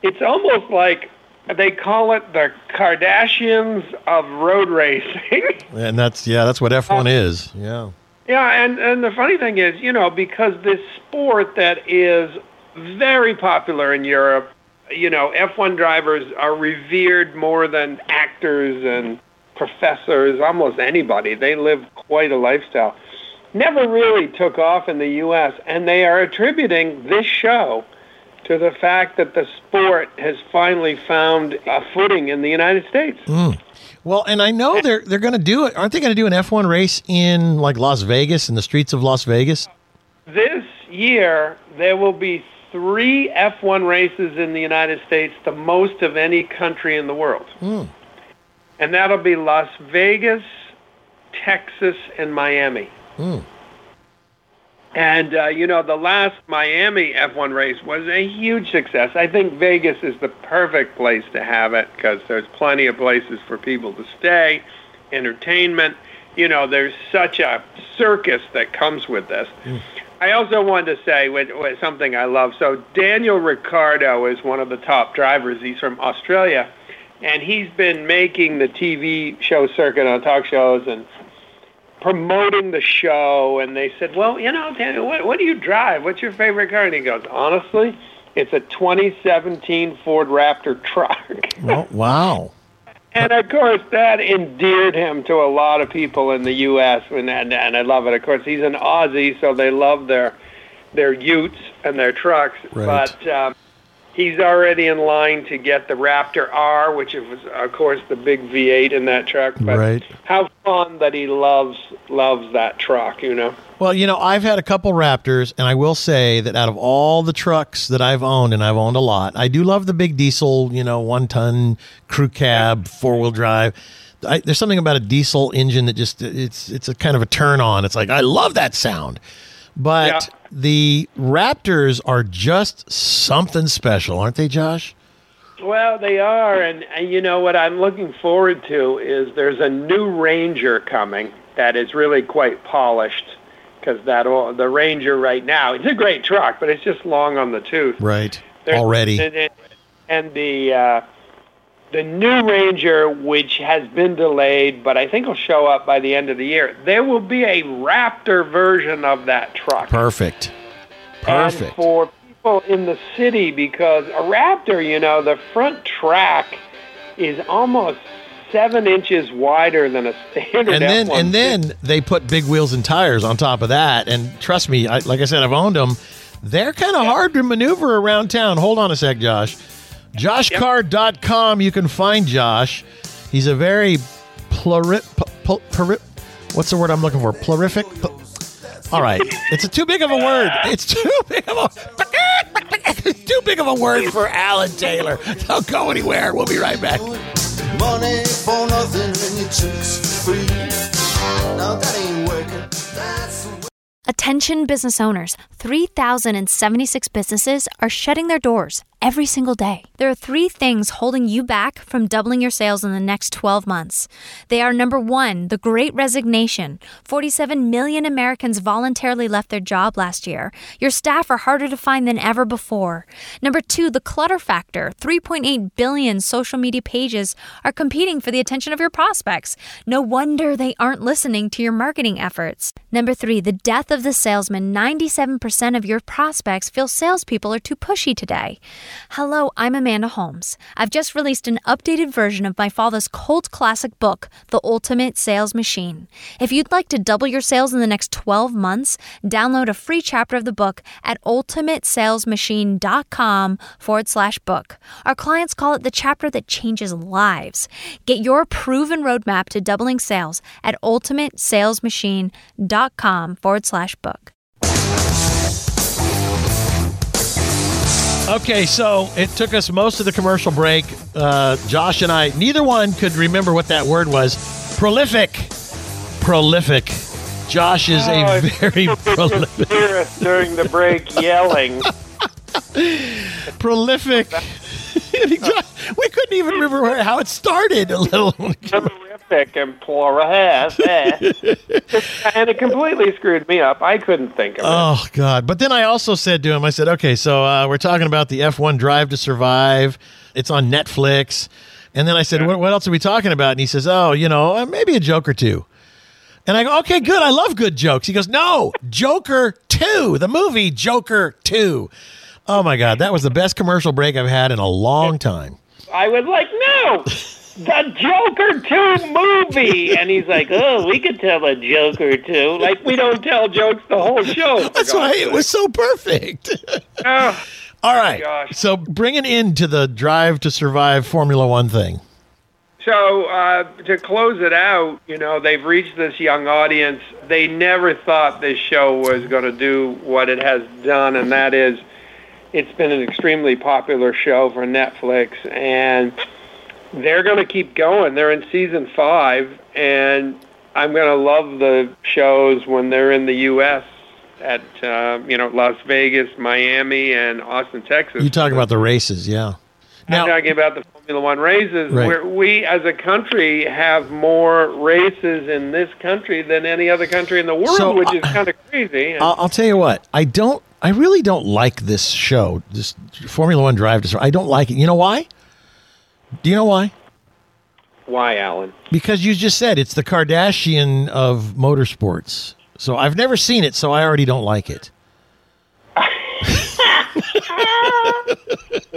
It's almost like they call it the Kardashians of road racing. and that's yeah, that's what F1 uh, is. Yeah. Yeah, and and the funny thing is, you know, because this sport that is very popular in Europe. You know, F1 drivers are revered more than actors and professors, almost anybody. They live quite a lifestyle. Never really took off in the U.S., and they are attributing this show to the fact that the sport has finally found a footing in the United States. Mm. Well, and I know they're they're going to do it. Aren't they going to do an F1 race in like Las Vegas in the streets of Las Vegas? This year there will be three F1 races in the United States, the most of any country in the world. Mm. And that'll be Las Vegas, Texas, and Miami. Mm. And, uh, you know, the last Miami F1 race was a huge success. I think Vegas is the perfect place to have it because there's plenty of places for people to stay, entertainment. You know, there's such a circus that comes with this. Mm. I also wanted to say with, with something I love. So Daniel Ricciardo is one of the top drivers. He's from Australia, and he's been making the TV show circuit on talk shows and promoting the show. And they said, "Well, you know, Daniel, what, what do you drive? What's your favorite car?" And he goes, "Honestly, it's a 2017 Ford Raptor truck." Oh, wow and of course, that endeared him to a lot of people in the U.S. and and, and I love it. Of course, he's an Aussie, so they love their their Utes and their trucks. Right. But um, he's already in line to get the Raptor R, which is of course the big V8 in that truck. But right. how fun that he loves loves that truck, you know. Well, you know, I've had a couple Raptors, and I will say that out of all the trucks that I've owned, and I've owned a lot, I do love the big diesel, you know, one ton crew cab, four wheel drive. I, there's something about a diesel engine that just it's it's a kind of a turn on. It's like I love that sound. But yeah. the Raptors are just something special, aren't they, Josh? Well, they are, and, and you know what I'm looking forward to is there's a new Ranger coming that is really quite polished because that the Ranger right now it's a great truck, but it's just long on the tooth. Right. There's, Already. And, and the uh, the new Ranger, which has been delayed, but I think will show up by the end of the year. There will be a Raptor version of that truck. Perfect. Perfect. And for people in the city, because a Raptor, you know, the front track is almost seven inches wider than a standard. And then F-150. and then they put big wheels and tires on top of that. And trust me, I, like I said, I've owned them. They're kind of yep. hard to maneuver around town. Hold on a sec, Josh. JoshCar.com. You can find Josh. He's a very pluri, pl, pl, what's the word I'm looking for? Plurific. All right, it's a too big of a word. It's too big of a. too big of a word for Alan Taylor. Don't go anywhere. We'll be right back. Money for nothing and your chicks free. Now that ain't working. Attention business owners 3,076 businesses are shutting their doors every single day. There are three things holding you back from doubling your sales in the next 12 months. They are number one, the great resignation. 47 million Americans voluntarily left their job last year. Your staff are harder to find than ever before. Number two, the clutter factor. 3.8 billion social media pages are competing for the attention of your prospects. No wonder they aren't listening to your marketing efforts. Number three, the death of the salesman. 97% of your prospects feel salespeople are too pushy today. Hello, I'm Amanda Holmes. I've just released an updated version of my father's cult classic book, The Ultimate Sales Machine. If you'd like to double your sales in the next 12 months, download a free chapter of the book at ultimatesalesmachine.com forward slash book. Our clients call it the chapter that changes lives. Get your proven roadmap to doubling sales at ultimatesalesmachine.com forward slash book. Okay, so it took us most of the commercial break. Uh, Josh and I, neither one could remember what that word was. Prolific. Prolific. Josh is oh, a very prolific. during the break yelling. prolific. we couldn't even remember how it started. A little. Terrific and pluralist, and it completely screwed me up. I couldn't think of it. Oh God! But then I also said to him, I said, "Okay, so uh, we're talking about the F1 Drive to Survive. It's on Netflix." And then I said, yeah. what, what else are we talking about?" And he says, "Oh, you know, uh, maybe a joke or two. And I go, okay, good. I love good jokes. He goes, no, Joker 2, the movie Joker 2. Oh my God, that was the best commercial break I've had in a long time. I was like, no, the Joker 2 movie. And he's like, oh, we could tell a joke or two. Like, we don't tell jokes the whole show. That's why it was so perfect. oh, All right. So bring it into the Drive to Survive Formula One thing. So uh, to close it out, you know, they've reached this young audience. They never thought this show was going to do what it has done, and that is – it's been an extremely popular show for Netflix, and they're going to keep going. They're in season five, and I'm going to love the shows when they're in the U.S. at uh, you know Las Vegas, Miami, and Austin, Texas. You talk about the races, yeah. Now, I'm talking about the Formula One races, right. where we as a country have more races in this country than any other country in the world, so, which is uh, kind of crazy. I'll, I'll tell you what, I don't I really don't like this show, this Formula One Drive to I don't like it. You know why? Do you know why? Why, Alan? Because you just said it's the Kardashian of motorsports. So I've never seen it, so I already don't like it.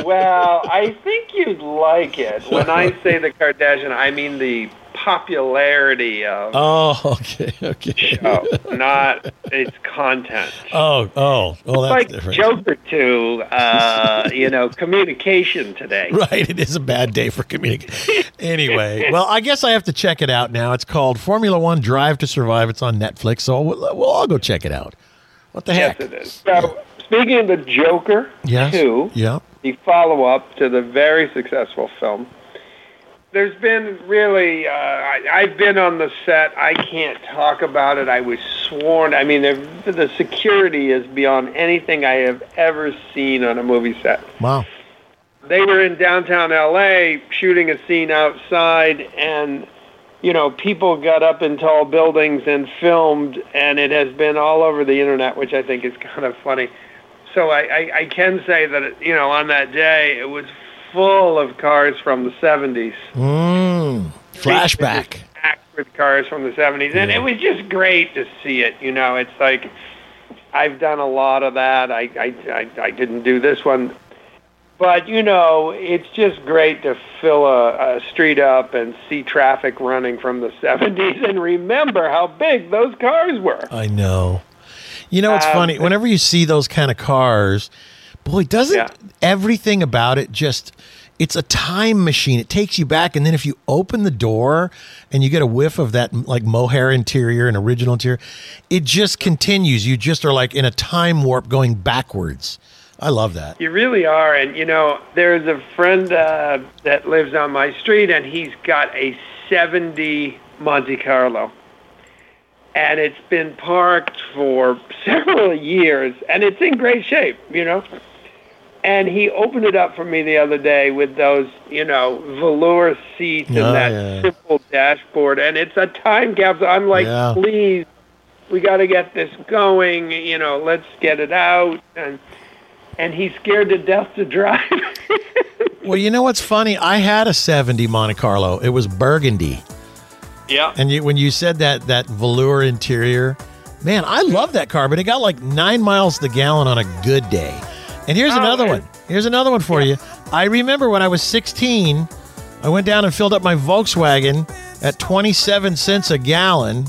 well, I think you'd like it. When I say the Kardashian, I mean the popularity of oh okay okay show, not its content. Oh oh well, that's like different. Joker two, uh, you know, communication today. Right, it is a bad day for communication. anyway, well, I guess I have to check it out now. It's called Formula One Drive to Survive. It's on Netflix, so we'll, we'll all go check it out. What the heck? Yes, it is. So, speaking of the Joker yes. two, yeah, the follow up to the very successful film there's been really uh, I, I've been on the set. I can't talk about it. I was sworn. I mean, the, the security is beyond anything I have ever seen on a movie set. Wow. They were in downtown LA shooting a scene outside, and you know, people got up in tall buildings and filmed, and it has been all over the internet, which I think is kind of funny. So I, I, I can say that you know on that day it was full of cars from the 70s. Mm, flashback. With cars from the 70s. And yeah. it was just great to see it. You know, it's like I've done a lot of that. I, I, I, I didn't do this one. But, you know, it's just great to fill a, a street up and see traffic running from the 70s and remember how big those cars were. I know. You know, it's um, funny. Whenever you see those kind of cars, boy, doesn't yeah. everything about it just it's a time machine. It takes you back, and then if you open the door and you get a whiff of that like mohair interior and original interior, it just continues. You just are like in a time warp going backwards. I love that. You really are. And, you know, there's a friend uh, that lives on my street, and he's got a 70 Monte Carlo. And it's been parked for several years, and it's in great shape, you know. And he opened it up for me the other day with those, you know, velour seats and Oh, that yeah. simple dashboard. And it's a time capsule. I'm like, Yeah. please, we got to get this going. You know, let's get it out. And and he's scared to death to drive. Well, you know what's funny? I had a 70 Monte Carlo. It was burgundy. yeah. And you, when you said that that velour interior, man, I love that car, but it got like nine miles to the gallon on a good day. And here's Oh, another one. Here's another one for you. I remember when I was 16, I went down and filled up my Volkswagen at 27 cents a gallon.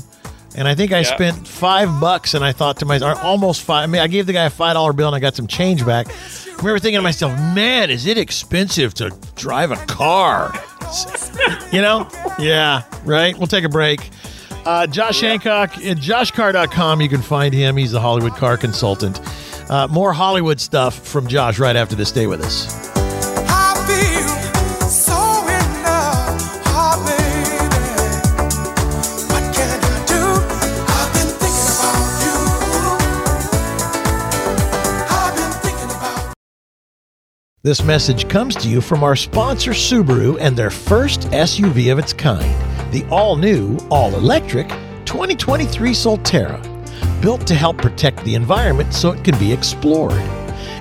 And I think I Yeah. spent five bucks, and I thought to myself, almost five. I mean, I gave the guy a five dollar bill, and I got some change back. I remember thinking to myself, "Man, is it expensive to drive a car?" You know? Yeah, right. We'll take a break. Uh, Josh Hancock at joshcar.com. You can find him. He's the Hollywood car consultant. Uh, more Hollywood stuff from Josh right after this. Stay with us. This message comes to you from our sponsor Subaru and their first SUV of its kind, the all new, all electric 2023 Solterra, built to help protect the environment so it can be explored.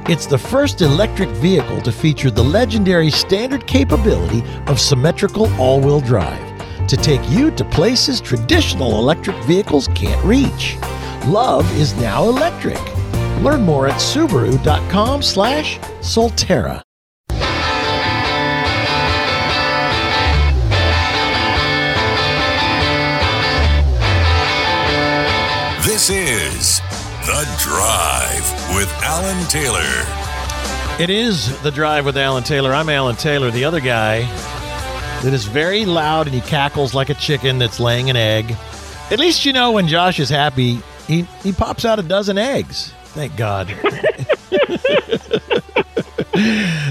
It's the first electric vehicle to feature the legendary standard capability of symmetrical all wheel drive to take you to places traditional electric vehicles can't reach. Love is now electric. Learn more at Subaru.com slash Solterra. This is The Drive with Alan Taylor. It is The Drive with Alan Taylor. I'm Alan Taylor, the other guy that is very loud and he cackles like a chicken that's laying an egg. At least you know when Josh is happy, he, he pops out a dozen eggs. Thank God.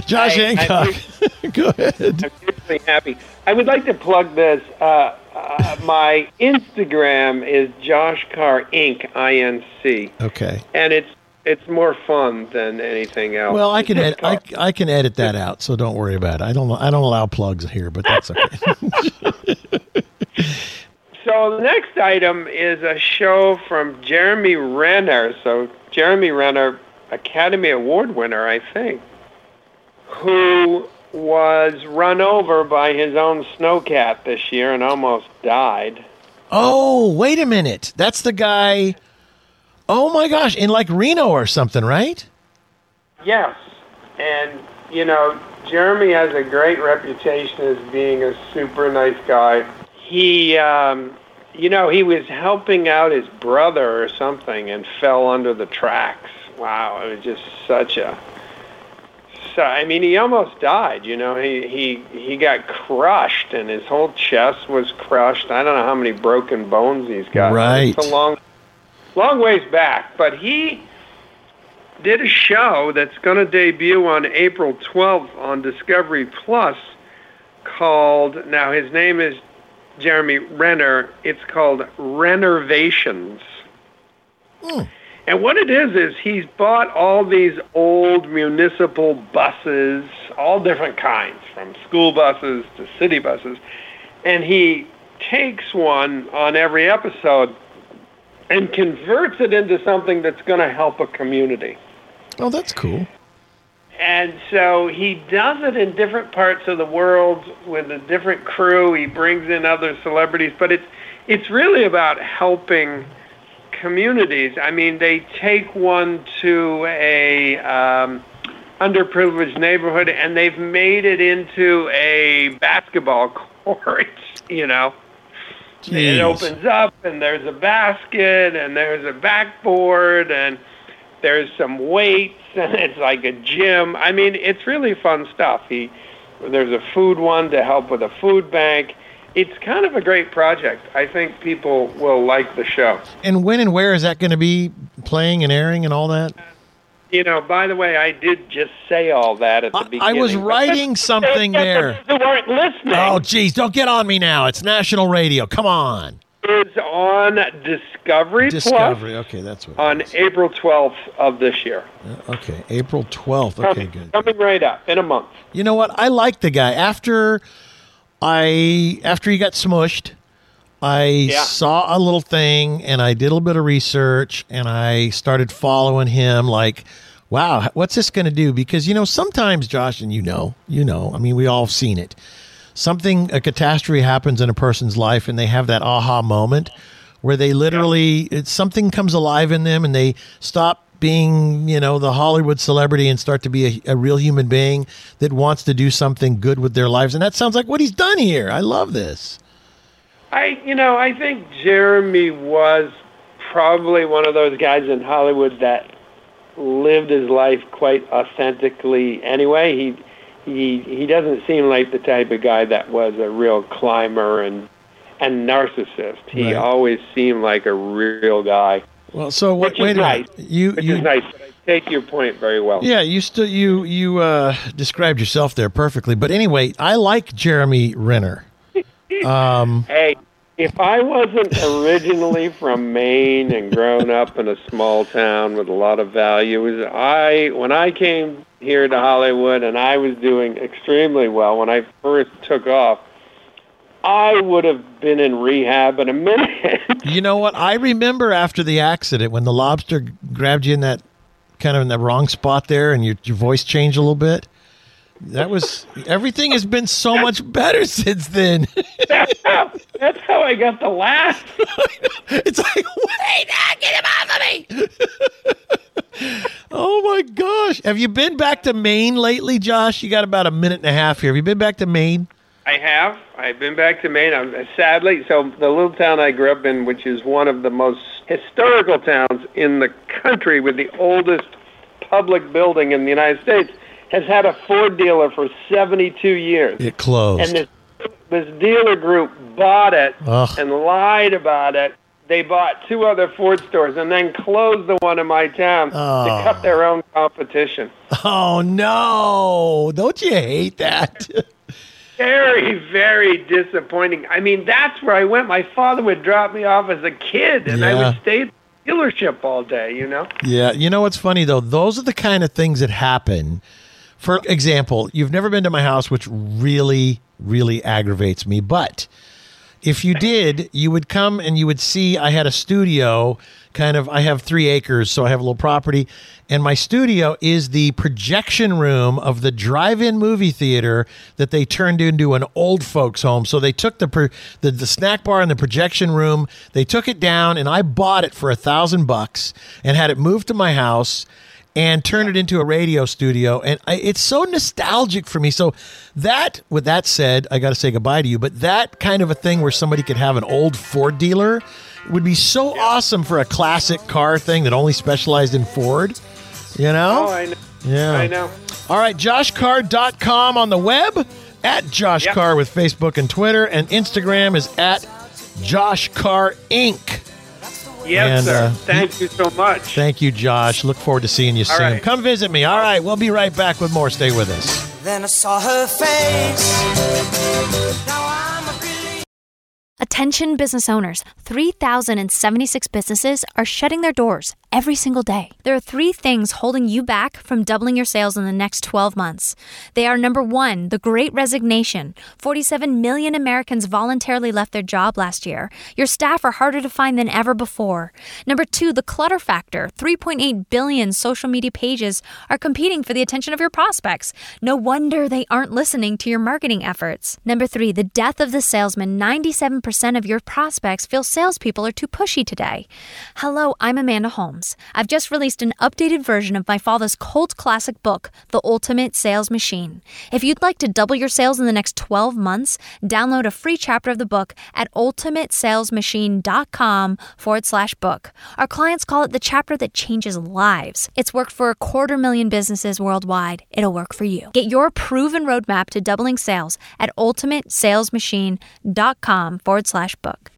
Josh I- I- Hancock. Go ahead. I'm really happy. I would like to plug this. Uh, uh, my Instagram is Josh Carr Inc. I N C, Okay. and it's it's more fun than anything else. Well, I can ed- I, I can edit that out, so don't worry about it. I don't I don't allow plugs here, but that's okay. So the next item is a show from Jeremy Renner. So Jeremy Renner, Academy Award winner, I think, who was run over by his own snowcat this year and almost died. oh, wait a minute. That's the guy. Oh my gosh, in like Reno or something, right? Yes, and you know Jeremy has a great reputation as being a super nice guy. He, um, you know, he was helping out his brother or something and fell under the tracks. Wow, it was just such a. So I mean, he almost died. You know, he he he got crushed and his whole chest was crushed. I don't know how many broken bones he's got. Right. It's a long, long ways back, but he did a show that's going to debut on April 12th on Discovery Plus called, now his name is Jeremy Renner. It's called Rennervations. Hmm. And what it is, is he's bought all these old municipal buses, all different kinds, from school buses to city buses, and he takes one on every episode and converts it into something that's going to help a community. Oh, that's cool. And so he does it in different parts of the world with a different crew. He brings in other celebrities, but it's it's really about helping communities. I mean, they take one to a um, underprivileged neighborhood and they've made it into a basketball court. You know, it opens up and there's a basket and there's a backboard and there's some weights and it's like a gym. I mean, it's really fun stuff. He there's a food one to help with a food bank. It's kind of a great project. I think people will like the show. And when and where is that going to be playing and airing and all that? You know, by the way, I did just say all that at the I, beginning. I was writing something there. Who weren't listening. Oh, geez, don't get on me now. It's national radio. Come on. Is on Discovery, Discovery. Okay, that's what. Plus on April 12th of this year. Uh, okay, April 12th. Okay, Coming- good. Coming right up in a month. You know what? I like the guy. After I after he got smushed, I Yeah. saw a little thing and I did a little bit of research and I started following him like wow, what's this going to do? Because you know, sometimes Josh and you know, you know, I mean, we all have seen it. Something a catastrophe happens in a person's life and they have that aha moment where they literally it's something comes alive in them and they stop being you know the hollywood celebrity and start to be a, a real human being that wants to do something good with their lives. And that sounds like what he's done here. I love this. I, you know, I think Jeremy was probably one of those guys in Hollywood that lived his life quite authentically. Anyway, he he he doesn't seem like the type of guy that was a real climber and and narcissist. He Right. always seemed like a real guy, well so what which wait a nice. minute you which you is nice. I take your point very well. yeah you still you you uh described yourself there perfectly but anyway i like jeremy renner um Hey, if I wasn't originally from Maine and grown up in a small town with a lot of values, I when I came here to Hollywood and I was doing extremely well when I first took off, I would have been in rehab in a minute. You know what? I remember after the accident when the lobster grabbed you in that kind of in the wrong spot there and your your voice changed a little bit. That was everything has been so much better since then. that's, how, that's how I got the laugh. it's like, wait, ah, get him off of me. oh my gosh. Have you been back to Maine lately, Josh? You got about a minute and a half here. Have you been back to Maine? I have. I've been back to Maine. I'm, sadly, so the little town I grew up in, which is one of the most historical towns in the country with the oldest public building in the United States, has had a Ford dealer for 72 years. It closed. And this, this dealer group bought it Ugh. and lied about it. They bought two other Ford stores and then closed the one in my town Oh. to cut their own competition. oh no. Don't you hate that? very, very disappointing. I mean, that's where I went. My father would drop me off as a kid, and I would stay at the dealership all day, you know? Yeah, you know what's funny though? Those are the kind of things that happen. For example, you've never been to my house, which really, really aggravates me. But if you did, you would come and you would see I had a studio. Kind of, I have three acres, so I have a little property, and my studio is the projection room of the drive-in movie theater that they turned into an old folks' home. So they took the the, the snack bar and the projection room, they took it down, and I bought it for a thousand bucks and had it moved to my house and turn it into a radio studio and I, it's so nostalgic for me so that with that said i got to say goodbye to you but that kind of a thing where somebody could have an old ford dealer would be so awesome for a classic car thing that only specialized in ford you know Oh, I know. yeah I know. all right joshcar.com on the web at josh Yep. carr with facebook and twitter and instagram is at josh carr inc Yes, And, sir. uh, Thank you so much. Thank you, Josh. Look forward to seeing you All soon. right. Come visit me. All right, we'll be right back with more. Stay with us. Then I saw her face. Now I'm a. Attention business owners 3,076 businesses are shutting their doors every single day. There are three things holding you back from doubling your sales in the next 12 months. They are number one, the great resignation. 47 million Americans voluntarily left their job last year. Your staff are harder to find than ever before. Number two, the clutter factor. 3.8 billion social media pages are competing for the attention of your prospects. No wonder they aren't listening to your marketing efforts. Number three, the death of the salesman. 97% of your prospects feel salespeople are too pushy today. Hello, I'm Amanda Holmes. I've just released an updated version of my father's cult classic book, The Ultimate Sales Machine. If you'd like to double your sales in the next 12 months, download a free chapter of the book at ultimatesalesmachine.com forward slash book. Our clients call it the chapter that changes lives. It's worked for a quarter million businesses worldwide. It'll work for you. Get your proven roadmap to doubling sales at ultimatesalesmachine.com forward slash book.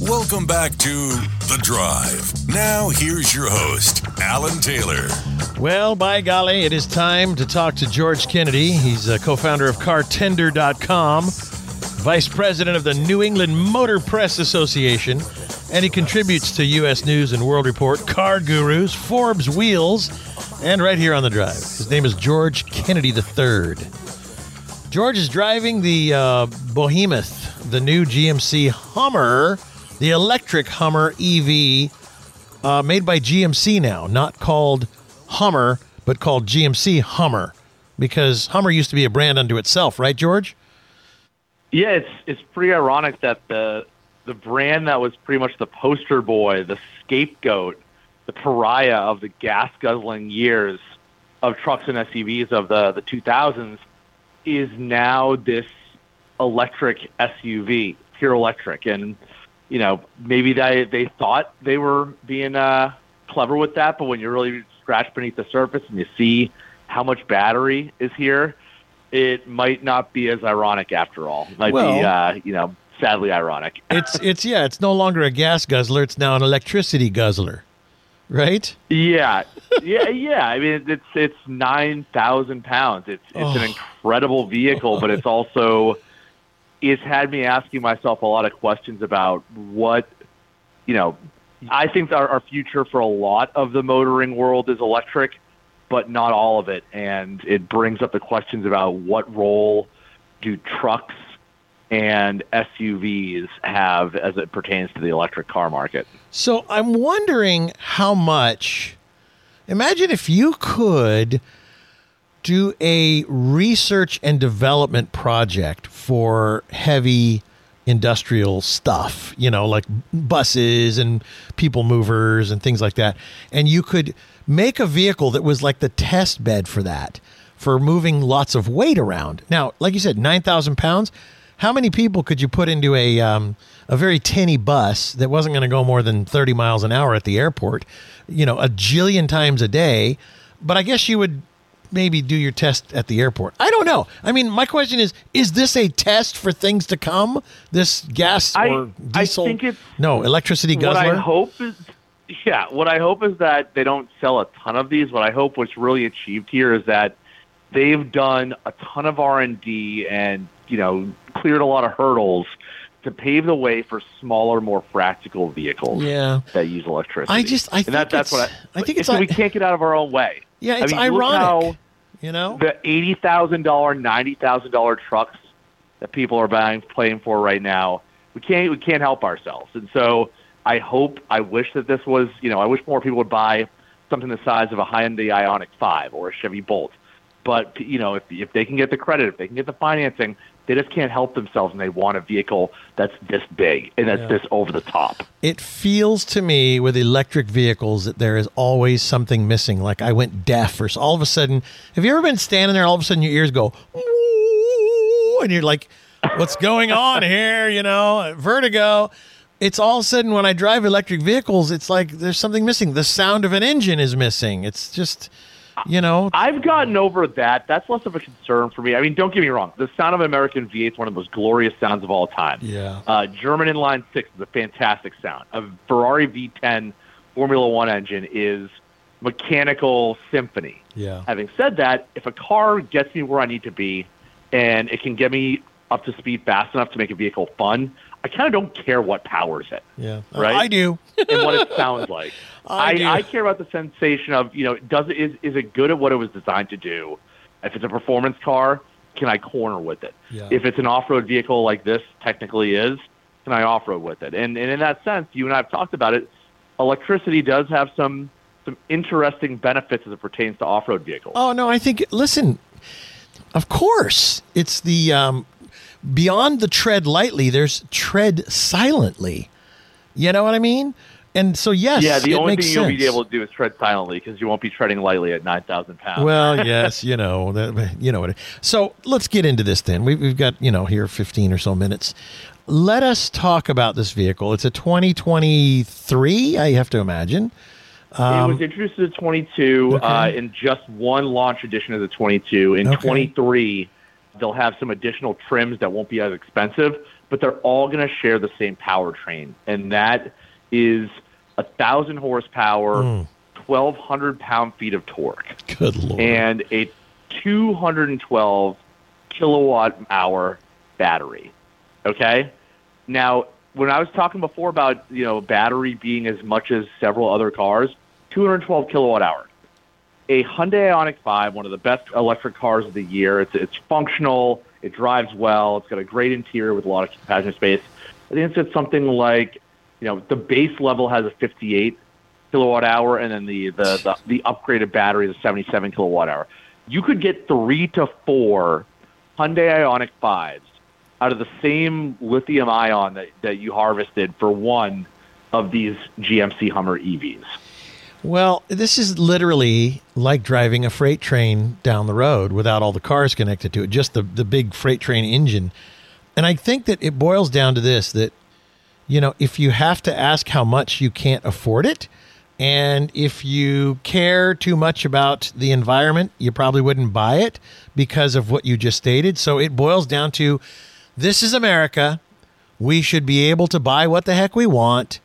Welcome back to The Drive. Now, here's your host, Alan Taylor. Well, by golly, it is time to talk to George Kennedy. He's a co founder of cartender.com vice president of the New England Motor Press Association, and he contributes to U.S. News and World Report, Car Gurus, Forbes Wheels, and right here on The Drive. His name is George Kennedy III. George is driving the uh, Behemoth, the new GMC Hummer, the electric Hummer EV, uh, made by GMC now, not called Hummer, but called GMC Hummer, because Hummer used to be a brand unto itself, right, George? Yeah, it's it's pretty ironic that the the brand that was pretty much the poster boy, the scapegoat, the pariah of the gas guzzling years of trucks and SUVs of the the 2000s is now this electric SUV, pure electric, and you know maybe they they thought they were being uh, clever with that, but when you really scratch beneath the surface and you see how much battery is here, it might not be as ironic after all. It might Well- be uh, you know sadly ironic. It's it's yeah, it's no longer a gas guzzler; it's now an electricity guzzler, right? Yeah, yeah, yeah. I mean, it's it's nine thousand pounds. It's it's Oh. an incredible vehicle, but it's also it's had me asking myself a lot of questions about what you know. I think our, our future for a lot of the motoring world is electric, but not all of it, and it brings up the questions about what role do trucks and SUVs have as it pertains to the electric car market. So I'm wondering how much. Imagine if you could do a research and development project for heavy industrial stuff, you know, like buses and people movers and things like that. And you could make a vehicle that was like the test bed for that, for moving lots of weight around. Now, like you said, 9,000 pounds. How many people could you put into a um, a very tinny bus that wasn't going to go more than 30 miles an hour at the airport, you know, a jillion times a day? But I guess you would maybe do your test at the airport. I don't know. I mean, my question is: Is this a test for things to come? This gas I- or I diesel? think it's- no electricity What I hope is, yeah, what I hope is that they don't sell a ton of these. What I hope what's really achieved here is that they've done a ton of R and D and you know cleared a lot of hurdles to pave the way for smaller, more practical vehicles Yeah. that use electricity. I just- I and think that, that's what I, I think it's so like- we can't get out of our own way. Yeah, it's I mean, ironic. how you know. the eighty thousand dollar, ninety thousand dollar trucks that people are buying, playing for right now. We can't we can't help ourselves, and so I hope, I wish that this was, you know, I wish more people would buy something the size of a Hyundai Ioniq Five or a Chevy Bolt. But you know, if if they can get the credit, if they can get the financing, they just can't help themselves, and they want a vehicle that's this big and that's Yeah. this over the top. It feels to me with electric vehicles that there is always something missing. Like I went deaf, or so all of a sudden. Have you ever been standing there? All of a sudden, your ears go, and you're like, "What's going on here?" You know, vertigo. It's all of a sudden when I drive electric vehicles, it's like there's something missing. The sound of an engine is missing. It's just, you know, I've gotten over that. That's less of a concern for me. I mean, don't get me wrong. The sound of an American V8 is one of the most glorious sounds of all time. Yeah. Uh, German inline six is a fantastic sound. A Ferrari V10 Formula One engine is mechanical symphony. yeah, Having said that, if a car gets me where I need to be, and it can get me up to speed fast enough to make a vehicle fun, I kind of don't care what powers it yeah. Right? I do. and what it sounds like. I. I, I care about the sensation of you know does it is is it good at what it was designed to do? If it's a performance car, can I corner with it? Yeah. If it's an off-road vehicle like this technically is, can I off-road with it? And and in that sense, you and I have talked about it. Electricity does have some some interesting benefits as it pertains to off-road vehicles. Oh no, I think listen, of course, it's the um, beyond the tread lightly. There's tread silently. You know what I mean? And so yes, yeah, the only thing you'll be able to do is tread silently because you won't be treading lightly at nine thousand pounds. Well, yes, you know that. You know what? So let's get into this then. We've, we've got you know here fifteen or so minutes. Let us talk about this vehicle. It's a 2023. I have to imagine. it was introduced as a 22 uh, Um, in just one launch edition of the 22. In Okay. 23, they'll have some additional trims that won't be as expensive, but they're all going to share the same powertrain, and that is a thousand horsepower, hmm. twelve hundred pound feet of torque, Good lord. and a two hundred and twelve kilowatt hour battery. Okay, now when I was talking before about you know battery being as much as several other cars, two hundred twelve kilowatt hour. A Hyundai Ioniq 5, one of the best electric cars of the year. It's it's functional. It drives well. It's got a great interior with a lot of passenger space. I think it's something like, you know, the base level has a 58 kilowatt hour, and then the the the, the upgraded battery is a 77 kilowatt hour. You could get three to four Hyundai Ioniq 5s out of the same lithium ion that, that you harvested for one of these GMC Hummer EVs. Well, this is literally like driving a freight train down the road without all the cars connected to it, just the, the big freight train engine. And I think that it boils down to this that, you know, if you have to ask how much you can't afford it, and if you care too much about the environment, you probably wouldn't buy it because of what you just stated. So it boils down to this is America. We should be able to buy what the heck we want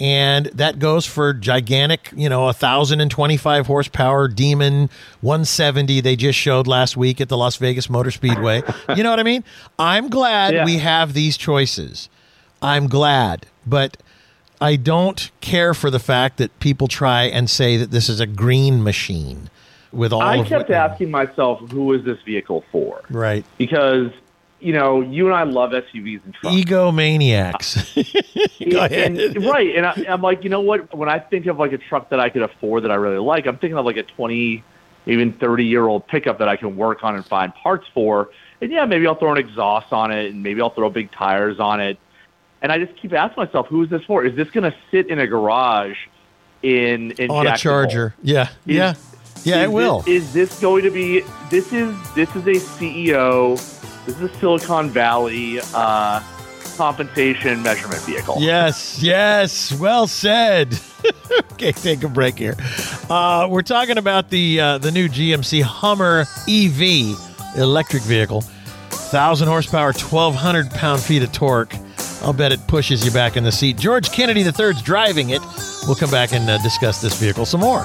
and that goes for gigantic, you know, 1025 horsepower Demon 170 they just showed last week at the Las Vegas Motor Speedway. you know what I mean? I'm glad Yeah. we have these choices. I'm glad, but I don't care for the fact that people try and say that this is a green machine with all I kept asking myself, who is this vehicle for? right Because, you know, you and I love SUVs and trucks. egomaniacs. Go ahead. And, right. And I, I'm like, you know what? When I think of like a truck that I could afford that I really like, I'm thinking of like a 20, even 30 year old pickup that I can work on and find parts for. And yeah, maybe I'll throw an exhaust on it and maybe I'll throw big tires on it. And I just keep asking myself, who is this for? Is this going to sit in a garage in, in on a charger. Yeah. Yeah. Yeah, is it will. This, is this going to be? This is this is a CEO. This is Silicon Valley uh, compensation measurement vehicle. Yes, yes, well said. okay, take a break here. Uh, we're talking about the uh, the new GMC Hummer EV electric vehicle, thousand horsepower, twelve hundred pound feet of torque. I'll bet it pushes you back in the seat. George Kennedy III's driving it. We'll come back and uh, discuss this vehicle some more.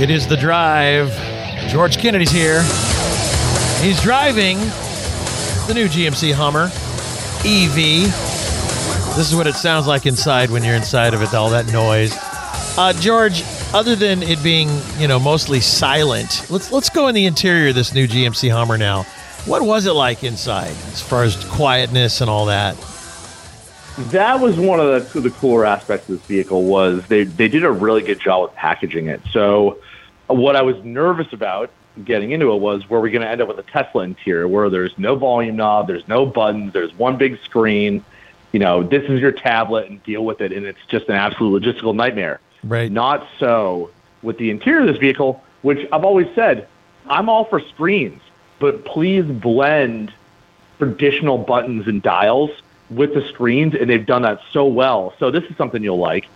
It is the drive. George Kennedy's here. He's driving the new GMC Hummer EV. This is what it sounds like inside when you're inside of it, all that noise. Uh, George, other than it being, you know, mostly silent, let's let's go in the interior of this new GMC Hummer now. What was it like inside as far as quietness and all that? That was one of the, the cooler aspects of this vehicle was they, they did a really good job with packaging it. So what I was nervous about getting into it was where we're going to end up with a Tesla interior where there's no volume knob, there's no buttons, there's one big screen. You know, this is your tablet and deal with it, and it's just an absolute logistical nightmare. Right. Not so with the interior of this vehicle, which I've always said, I'm all for screens, but please blend traditional buttons and dials with the screens, and they've done that so well. So this is something you'll like.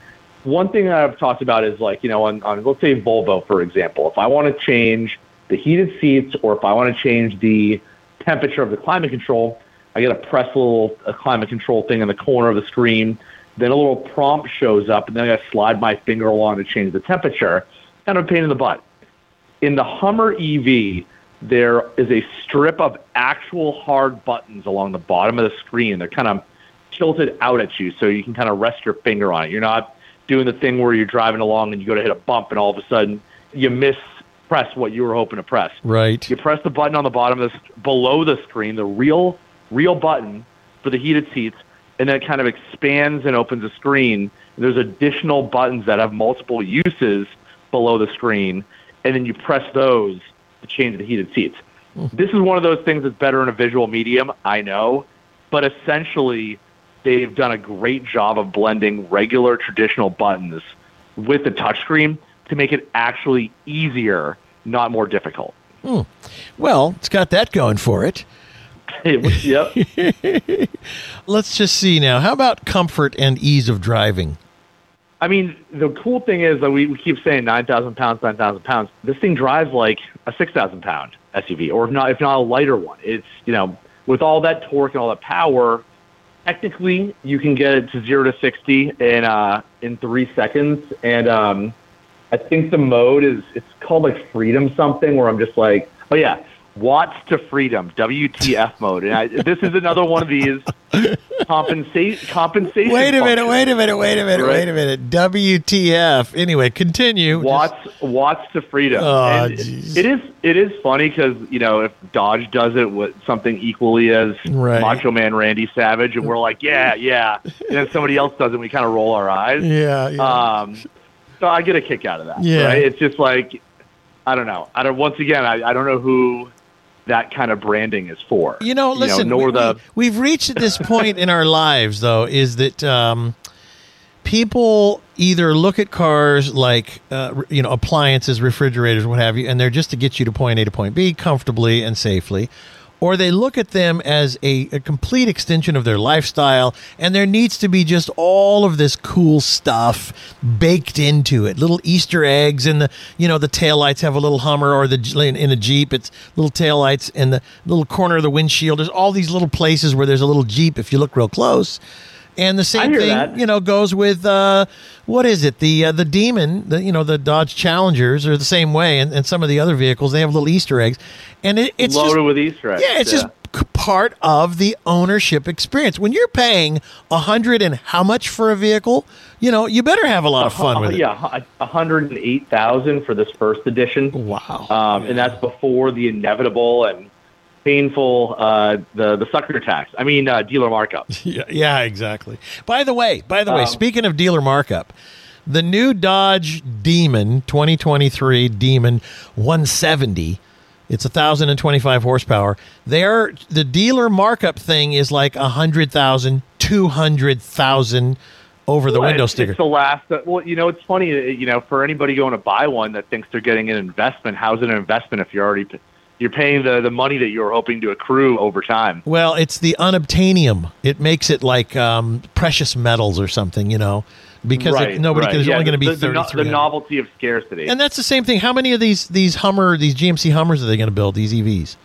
One thing that I've talked about is like, you know, on, on let's say Volvo, for example, if I want to change the heated seats or if I want to change the temperature of the climate control, I get to press a little a climate control thing in the corner of the screen. Then a little prompt shows up, and then I slide my finger along to change the temperature. Kind of a pain in the butt. In the Hummer EV, there is a strip of actual hard buttons along the bottom of the screen. They're kind of tilted out at you, so you can kind of rest your finger on it. You're not doing the thing where you're driving along and you go to hit a bump, and all of a sudden you miss press what you were hoping to press. Right. You press the button on the bottom of the below the screen, the real real button for the heated seats. and then it kind of expands and opens a screen. And There's additional buttons that have multiple uses below the screen, and then you press those to change the heated seats. This is one of those things that's better in a visual medium, I know, but essentially they've done a great job of blending regular traditional buttons with the touchscreen to make it actually easier, not more difficult. Hmm. Well, it's got that going for it. yep. Let's just see now. How about comfort and ease of driving? I mean, the cool thing is that we, we keep saying 9,000 pounds, 9,000 pounds. This thing drives like a 6,000 pound SUV, or if not, if not a lighter one. It's, you know, with all that torque and all that power, technically you can get it to zero to 60 in, uh, in three seconds. And, um, I think the mode is, it's called like freedom something where I'm just like, oh yeah, watts to freedom, WTF mode. And I, this is another one of these compensate, compensation. Wait a minute, functions. wait a minute, wait a minute, Right. wait a minute. WTF. Anyway, continue. watts watts to freedom. Oh, jeez. it is it is funny because you know if Dodge does it with something equally as Right. Macho Man Randy Savage, and we're like, yeah, yeah, and then somebody else does it, and we kind of roll our eyes. Yeah, yeah. Um, so I get a kick out of that. Yeah. right? it's just like I don't know. I don't. Once again, I, I don't know who that kind of branding is for. You know, listen, nor we, the we, have reached at this point in our lives, though, is that um, people either look at cars like, uh, you know, appliances, refrigerators, what have you, and they're just to get you to point A to point B comfortably and safely. Or they look at them as a, a complete extension of their lifestyle, and there needs to be just all of this cool stuff baked into it. Little Easter eggs, and the you know the taillights have a little Hummer, or the in a Jeep, it's little taillights, and the little corner of the windshield. There's all these little places where there's a little Jeep if you look real close. And the same thing, that. you know, goes with uh, what is it? The uh, the Demon, the you know the Dodge Challengers are the same way, and, and some of the other vehicles they have little Easter eggs, and it, it's loaded just, with Easter eggs. yeah, it's just part of the ownership experience. When you're paying a hundred and how much for a vehicle, you know, you better have a lot of fun with it. Uh, Yeah, a hundred and eight thousand for this first edition. Wow. um, and that's before the inevitable and painful uh, the the sucker tax. I mean, uh, dealer markup. Yeah, yeah, exactly. By the way, by the way, Um, speaking of dealer markup, the new Dodge Demon 2023 Demon 170. It's 1,025 horsepower. There, the dealer markup thing is like 100,000, 200,000 over the Well, window it's, sticker. It's the last. Well, you know, it's funny. uh, You know, for anybody going to buy one that thinks they're getting an investment, how's it an investment if you're already you're paying the the money that you're hoping to accrue over time? Well, it's the unobtainium. It makes it like um, precious metals or something, you know, because right, it, nobody right. there's Yeah, only going to be the, the, 33. the novelty of scarcity. and that's the same thing. How many of these these Hummer, these GMC Hummers are they going to build? These EVs?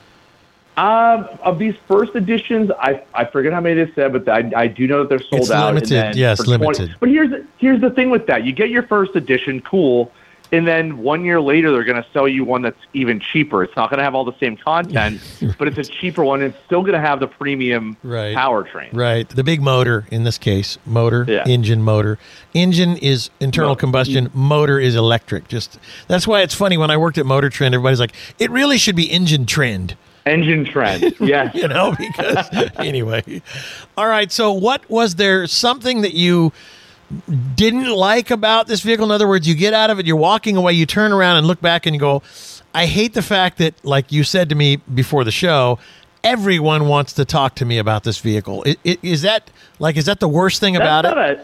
Um, of these first editions, I I forget how many they said, but I, I do know that they're sold It's out. limited, yes, for 20 limited. but here's here's the thing with that: you get your first edition, cool, and then one year later they're going to sell you one that's even cheaper. It's not going to have all the same content, but it's a cheaper one. And it's still going to have the premium Right. powertrain. Right. The big motor in this case, motor, Yeah. engine, motor. Engine is internal combustion, motor is electric. Just that's why it's funny when I worked at Motor Trend, everybody's like, it really should be engine trend. Engine trend, yes. you know, because anyway. All right. So, what was there something that you didn't like about this vehicle? In other words, you get out of it, you're walking away, you turn around and look back and you go, I hate the fact that, like you said to me before the show, everyone wants to talk to me about this vehicle. I- i- Is that like, is that the worst thing about it? a-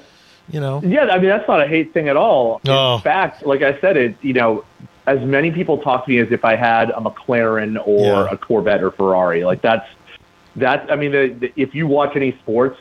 you know? Yeah, I mean that's not a hate thing at all. Oh. In fact, like I said, it you know, as many people talk to me as if I had a McLaren or Yeah. a Corvette or Ferrari. Like that's that's. I mean, the, the, if you watch any sports,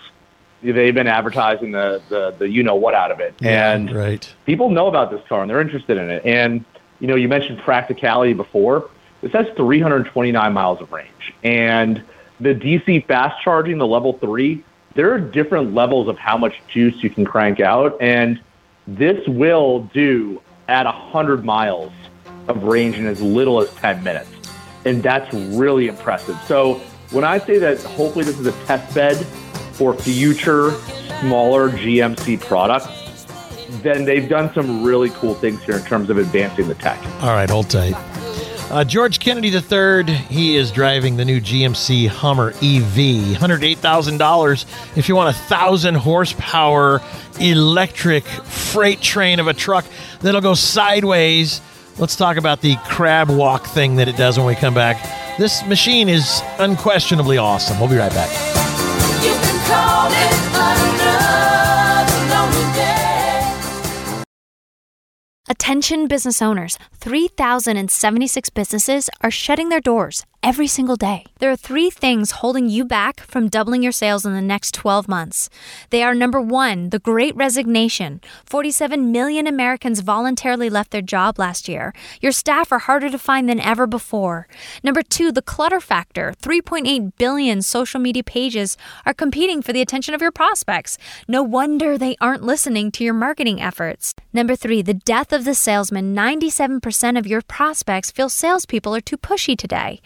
they've been advertising the the, the you know what out of it, and right. people know about this car and they're interested in it. And you know, you mentioned practicality before. This has 329 miles of range, and the DC fast charging, the level three, there are different levels of how much juice you can crank out, and this will do at 100 miles of range in as little as 10 minutes, and that's really impressive. So when I say that, hopefully this is a test bed for future smaller GMC products then they've done some really cool things here in terms of advancing the tech. All right, hold tight. Uh, George Kennedy III, he is driving the new GMC Hummer EV. $108,000 if you want a 1,000 horsepower electric freight train of a truck that'll go sideways. Let's talk about the crab walk thing that it does when we come back. This machine is unquestionably awesome. We'll be right back. Attention business owners 3,076 businesses are shutting their doors every single day. There are three things holding you back from doubling your sales in the next 12 months. They are number one, the great resignation. 47 million Americans voluntarily left their job last year. Your staff are harder to find than ever before. Number two, the clutter factor. 3.8 billion social media pages are competing for the attention of your prospects. No wonder they aren't listening to your marketing efforts. Number three, the death of the salesman. 97% of your prospects feel salespeople are too pushy today.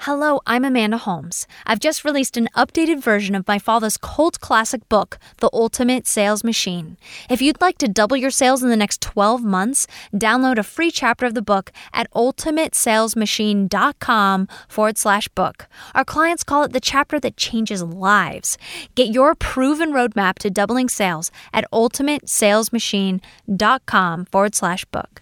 Hello, I'm Amanda Holmes. I've just released an updated version of my father's cult classic book, The Ultimate Sales Machine. If you'd like to double your sales in the next 12 months, download a free chapter of the book at ultimatesalesmachine.com forward slash book. Our clients call it the chapter that changes lives. Get your proven roadmap to doubling sales at ultimatesalesmachine.com forward slash book.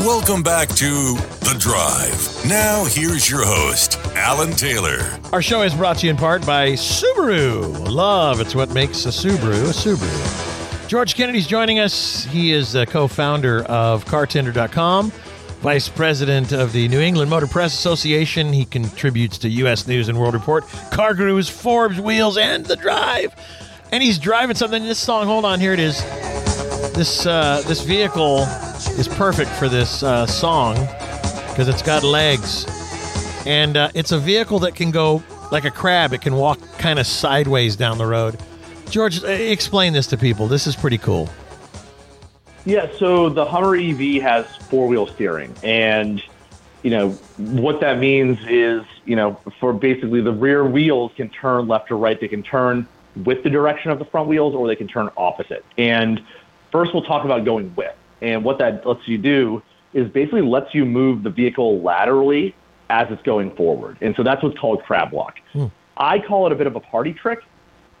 Welcome back to The Drive. Now, here's your host, Alan Taylor. Our show is brought to you in part by Subaru. Love, it's what makes a Subaru a Subaru. George Kennedy's joining us. He is the co founder of CarTender.com, vice president of the New England Motor Press Association. He contributes to U.S. News and World Report, Car Gurus, Forbes, Wheels, and The Drive. And he's driving something. This song, hold on, here it is. This uh, this vehicle is perfect for this uh, song because it's got legs, and uh, it's a vehicle that can go like a crab. It can walk kind of sideways down the road. George, uh, explain this to people. This is pretty cool. Yeah, so the Hummer EV has four wheel steering, and you know what that means is you know for basically the rear wheels can turn left or right. They can turn with the direction of the front wheels, or they can turn opposite. And first, we'll talk about going with. And what that lets you do is basically lets you move the vehicle laterally as it's going forward. And so that's what's called crab walk. Hmm. I call it a bit of a party trick.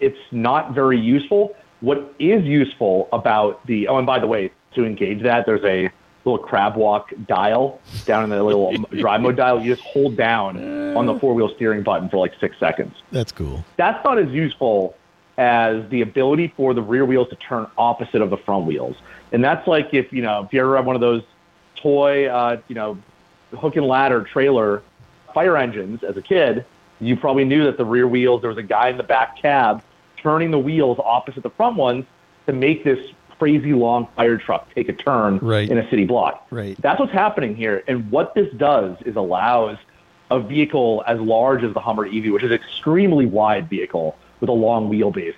It's not very useful. What is useful about the, oh, and by the way, to engage that, there's a little crab walk dial down in the little drive mode dial. You just hold down on the four wheel steering button for like six seconds. That's cool. That's not as useful as the ability for the rear wheels to turn opposite of the front wheels. And that's like if, you know, if you ever have one of those toy, uh, you know, hook and ladder trailer fire engines as a kid, you probably knew that the rear wheels, there was a guy in the back cab turning the wheels opposite the front ones to make this crazy long fire truck take a turn Right. in a city block. Right. That's what's happening here. And what this does is allows a vehicle as large as the Hummer EV, which is an extremely wide vehicle with a long wheelbase,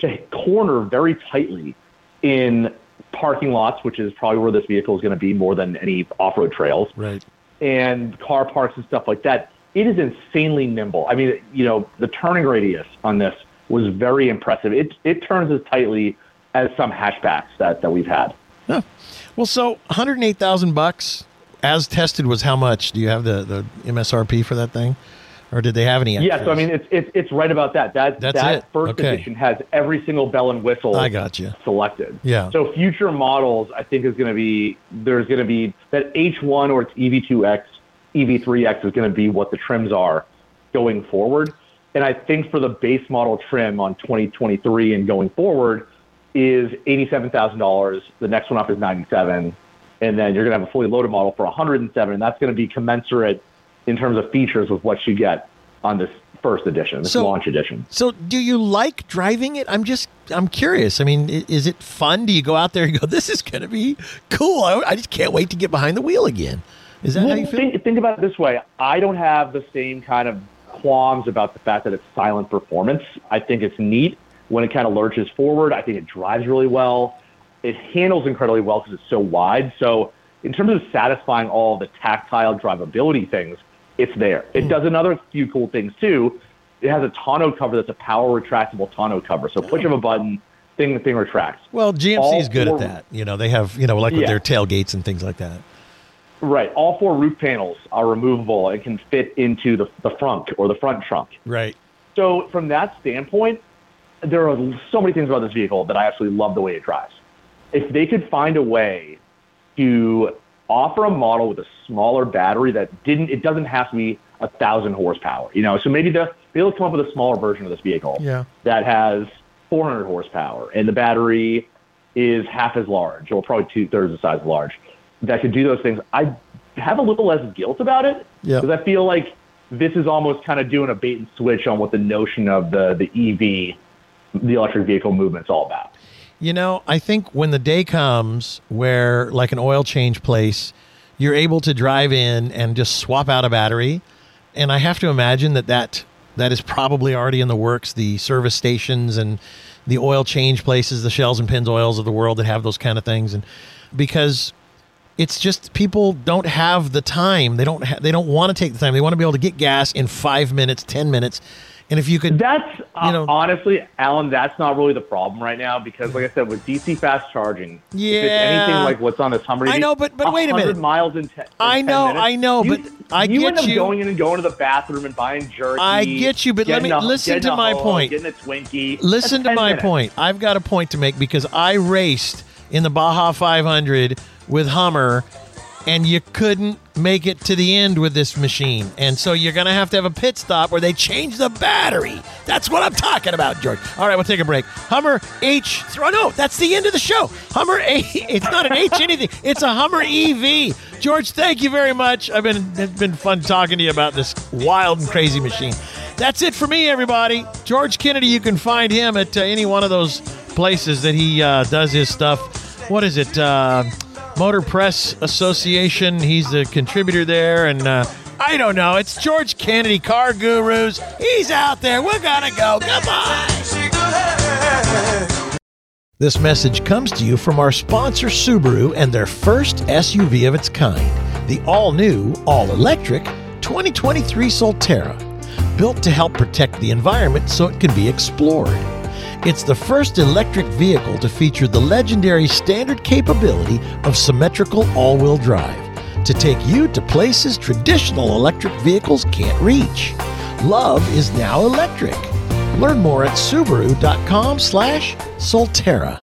to corner very tightly in parking lots, which is probably where this vehicle is going to be more than any off-road trails Right. and car parks and stuff like that. It is insanely nimble. I mean, you know, the turning radius on this was very impressive. It it turns as tightly as some hatchbacks that, that we've had. Huh. Well, so 108,000 bucks as tested was how much? Do you have the, the MSRP for that thing? Or did they have any extras? Yeah, so I mean, it's it's it's right about that. That That's that it. first Okay. edition has every single bell and whistle. I got you. selected. Yeah. So future models, I think is going to be there's going to be that H1 or it's E EV2X, EV3X is going to be what the trims are going forward. And I think for the base model trim on 2023 and going forward is $87,000. The next one up is 97, and then you're going to have a fully loaded model for 107, and that's going to be commensurate in terms of features with what you get on this first edition, this So- launch edition. So, do you like driving it? I'm just, I'm curious. I mean, is it fun? Do you go out there and go, "This is going to be cool"? I, I just can't wait to get behind the wheel again. Is that how you feel? think, think about it this way. I don't have the same kind of qualms about the fact that it's silent performance. I think it's neat when it kind of lurches forward. I think it drives really well. It handles incredibly well because it's so wide. So, in terms of satisfying all the tactile drivability things, it's there. It hmm. does another few cool things too. it has a tonneau cover that's a power retractable tonneau cover. So push of a button, thing the thing retracts. Well, GMC is good four, at that. You know, they have you know like with yeah. their tailgates and things like that. Right. All four roof panels are removable and can fit into the, the front or the front trunk. Right. So from that standpoint, there are so many things about this vehicle that I absolutely love the way it drives. If they could find a way to offer a model with a smaller battery that didn't, it doesn't have to be a thousand horsepower. You know, so maybe the they'll come up with a smaller version of this vehicle yeah. that has 400 horsepower and the battery is half as large, or probably two thirds the size of large, that could do those things. I have a little less guilt about it because I feel like this is almost kind of doing a bait and switch on what the notion of the the EV, the electric vehicle movement is all about. You know, I think when the day comes where, like an oil change place, you're able to drive in and just swap out a battery, and I have to imagine that that that is probably already in the works. The service stations and the oil change places, the Shells and pins Pennzoils of the world that have those kind of things, and because it's just people don't have the time. They don't ha- they don't want to take the time. They want to be able to get gas in five minutes, ten minutes, and if you could, that's uh, you know, honestly, Alan, that's not really the problem right now because, like I said, with DC fast charging, yeah, if it's anything like what's on this Hummer, I know, but but wait a minute, miles in, te- in I know, minutes, I know, you, but I you get end up you. going in and going to the bathroom and buying jerky. I get you, but let me a, listen to my hoe, point. Getting a Twinkie. Listen to my minutes. point. I've got a point to make because I raced in the Baja 500 with Hummer and you couldn't make it to the end with this machine. And so you're going to have to have a pit stop where they change the battery. That's what I'm talking about, George. All right, we'll take a break. Hummer H. Oh, no, that's the end of the show. Hummer A. It's not an H anything, it's a Hummer EV. George, thank you very much. I've been, it's been fun talking to you about this wild and crazy machine. That's it for me, everybody. George Kennedy, you can find him at uh, any one of those places that he uh, does his stuff. What is it? Uh, Motor Press Association. He's a contributor there, and uh, I don't know. It's George Kennedy, Car Gurus. He's out there. We're gonna go. Goodbye. This message comes to you from our sponsor Subaru and their first SUV of its kind, the all-new, all-electric 2023 Solterra, built to help protect the environment so it can be explored. It's the first electric vehicle to feature the legendary standard capability of symmetrical all wheel drive to take you to places traditional electric vehicles can't reach. Love is now electric. Learn more at Subaru.com slash Solterra.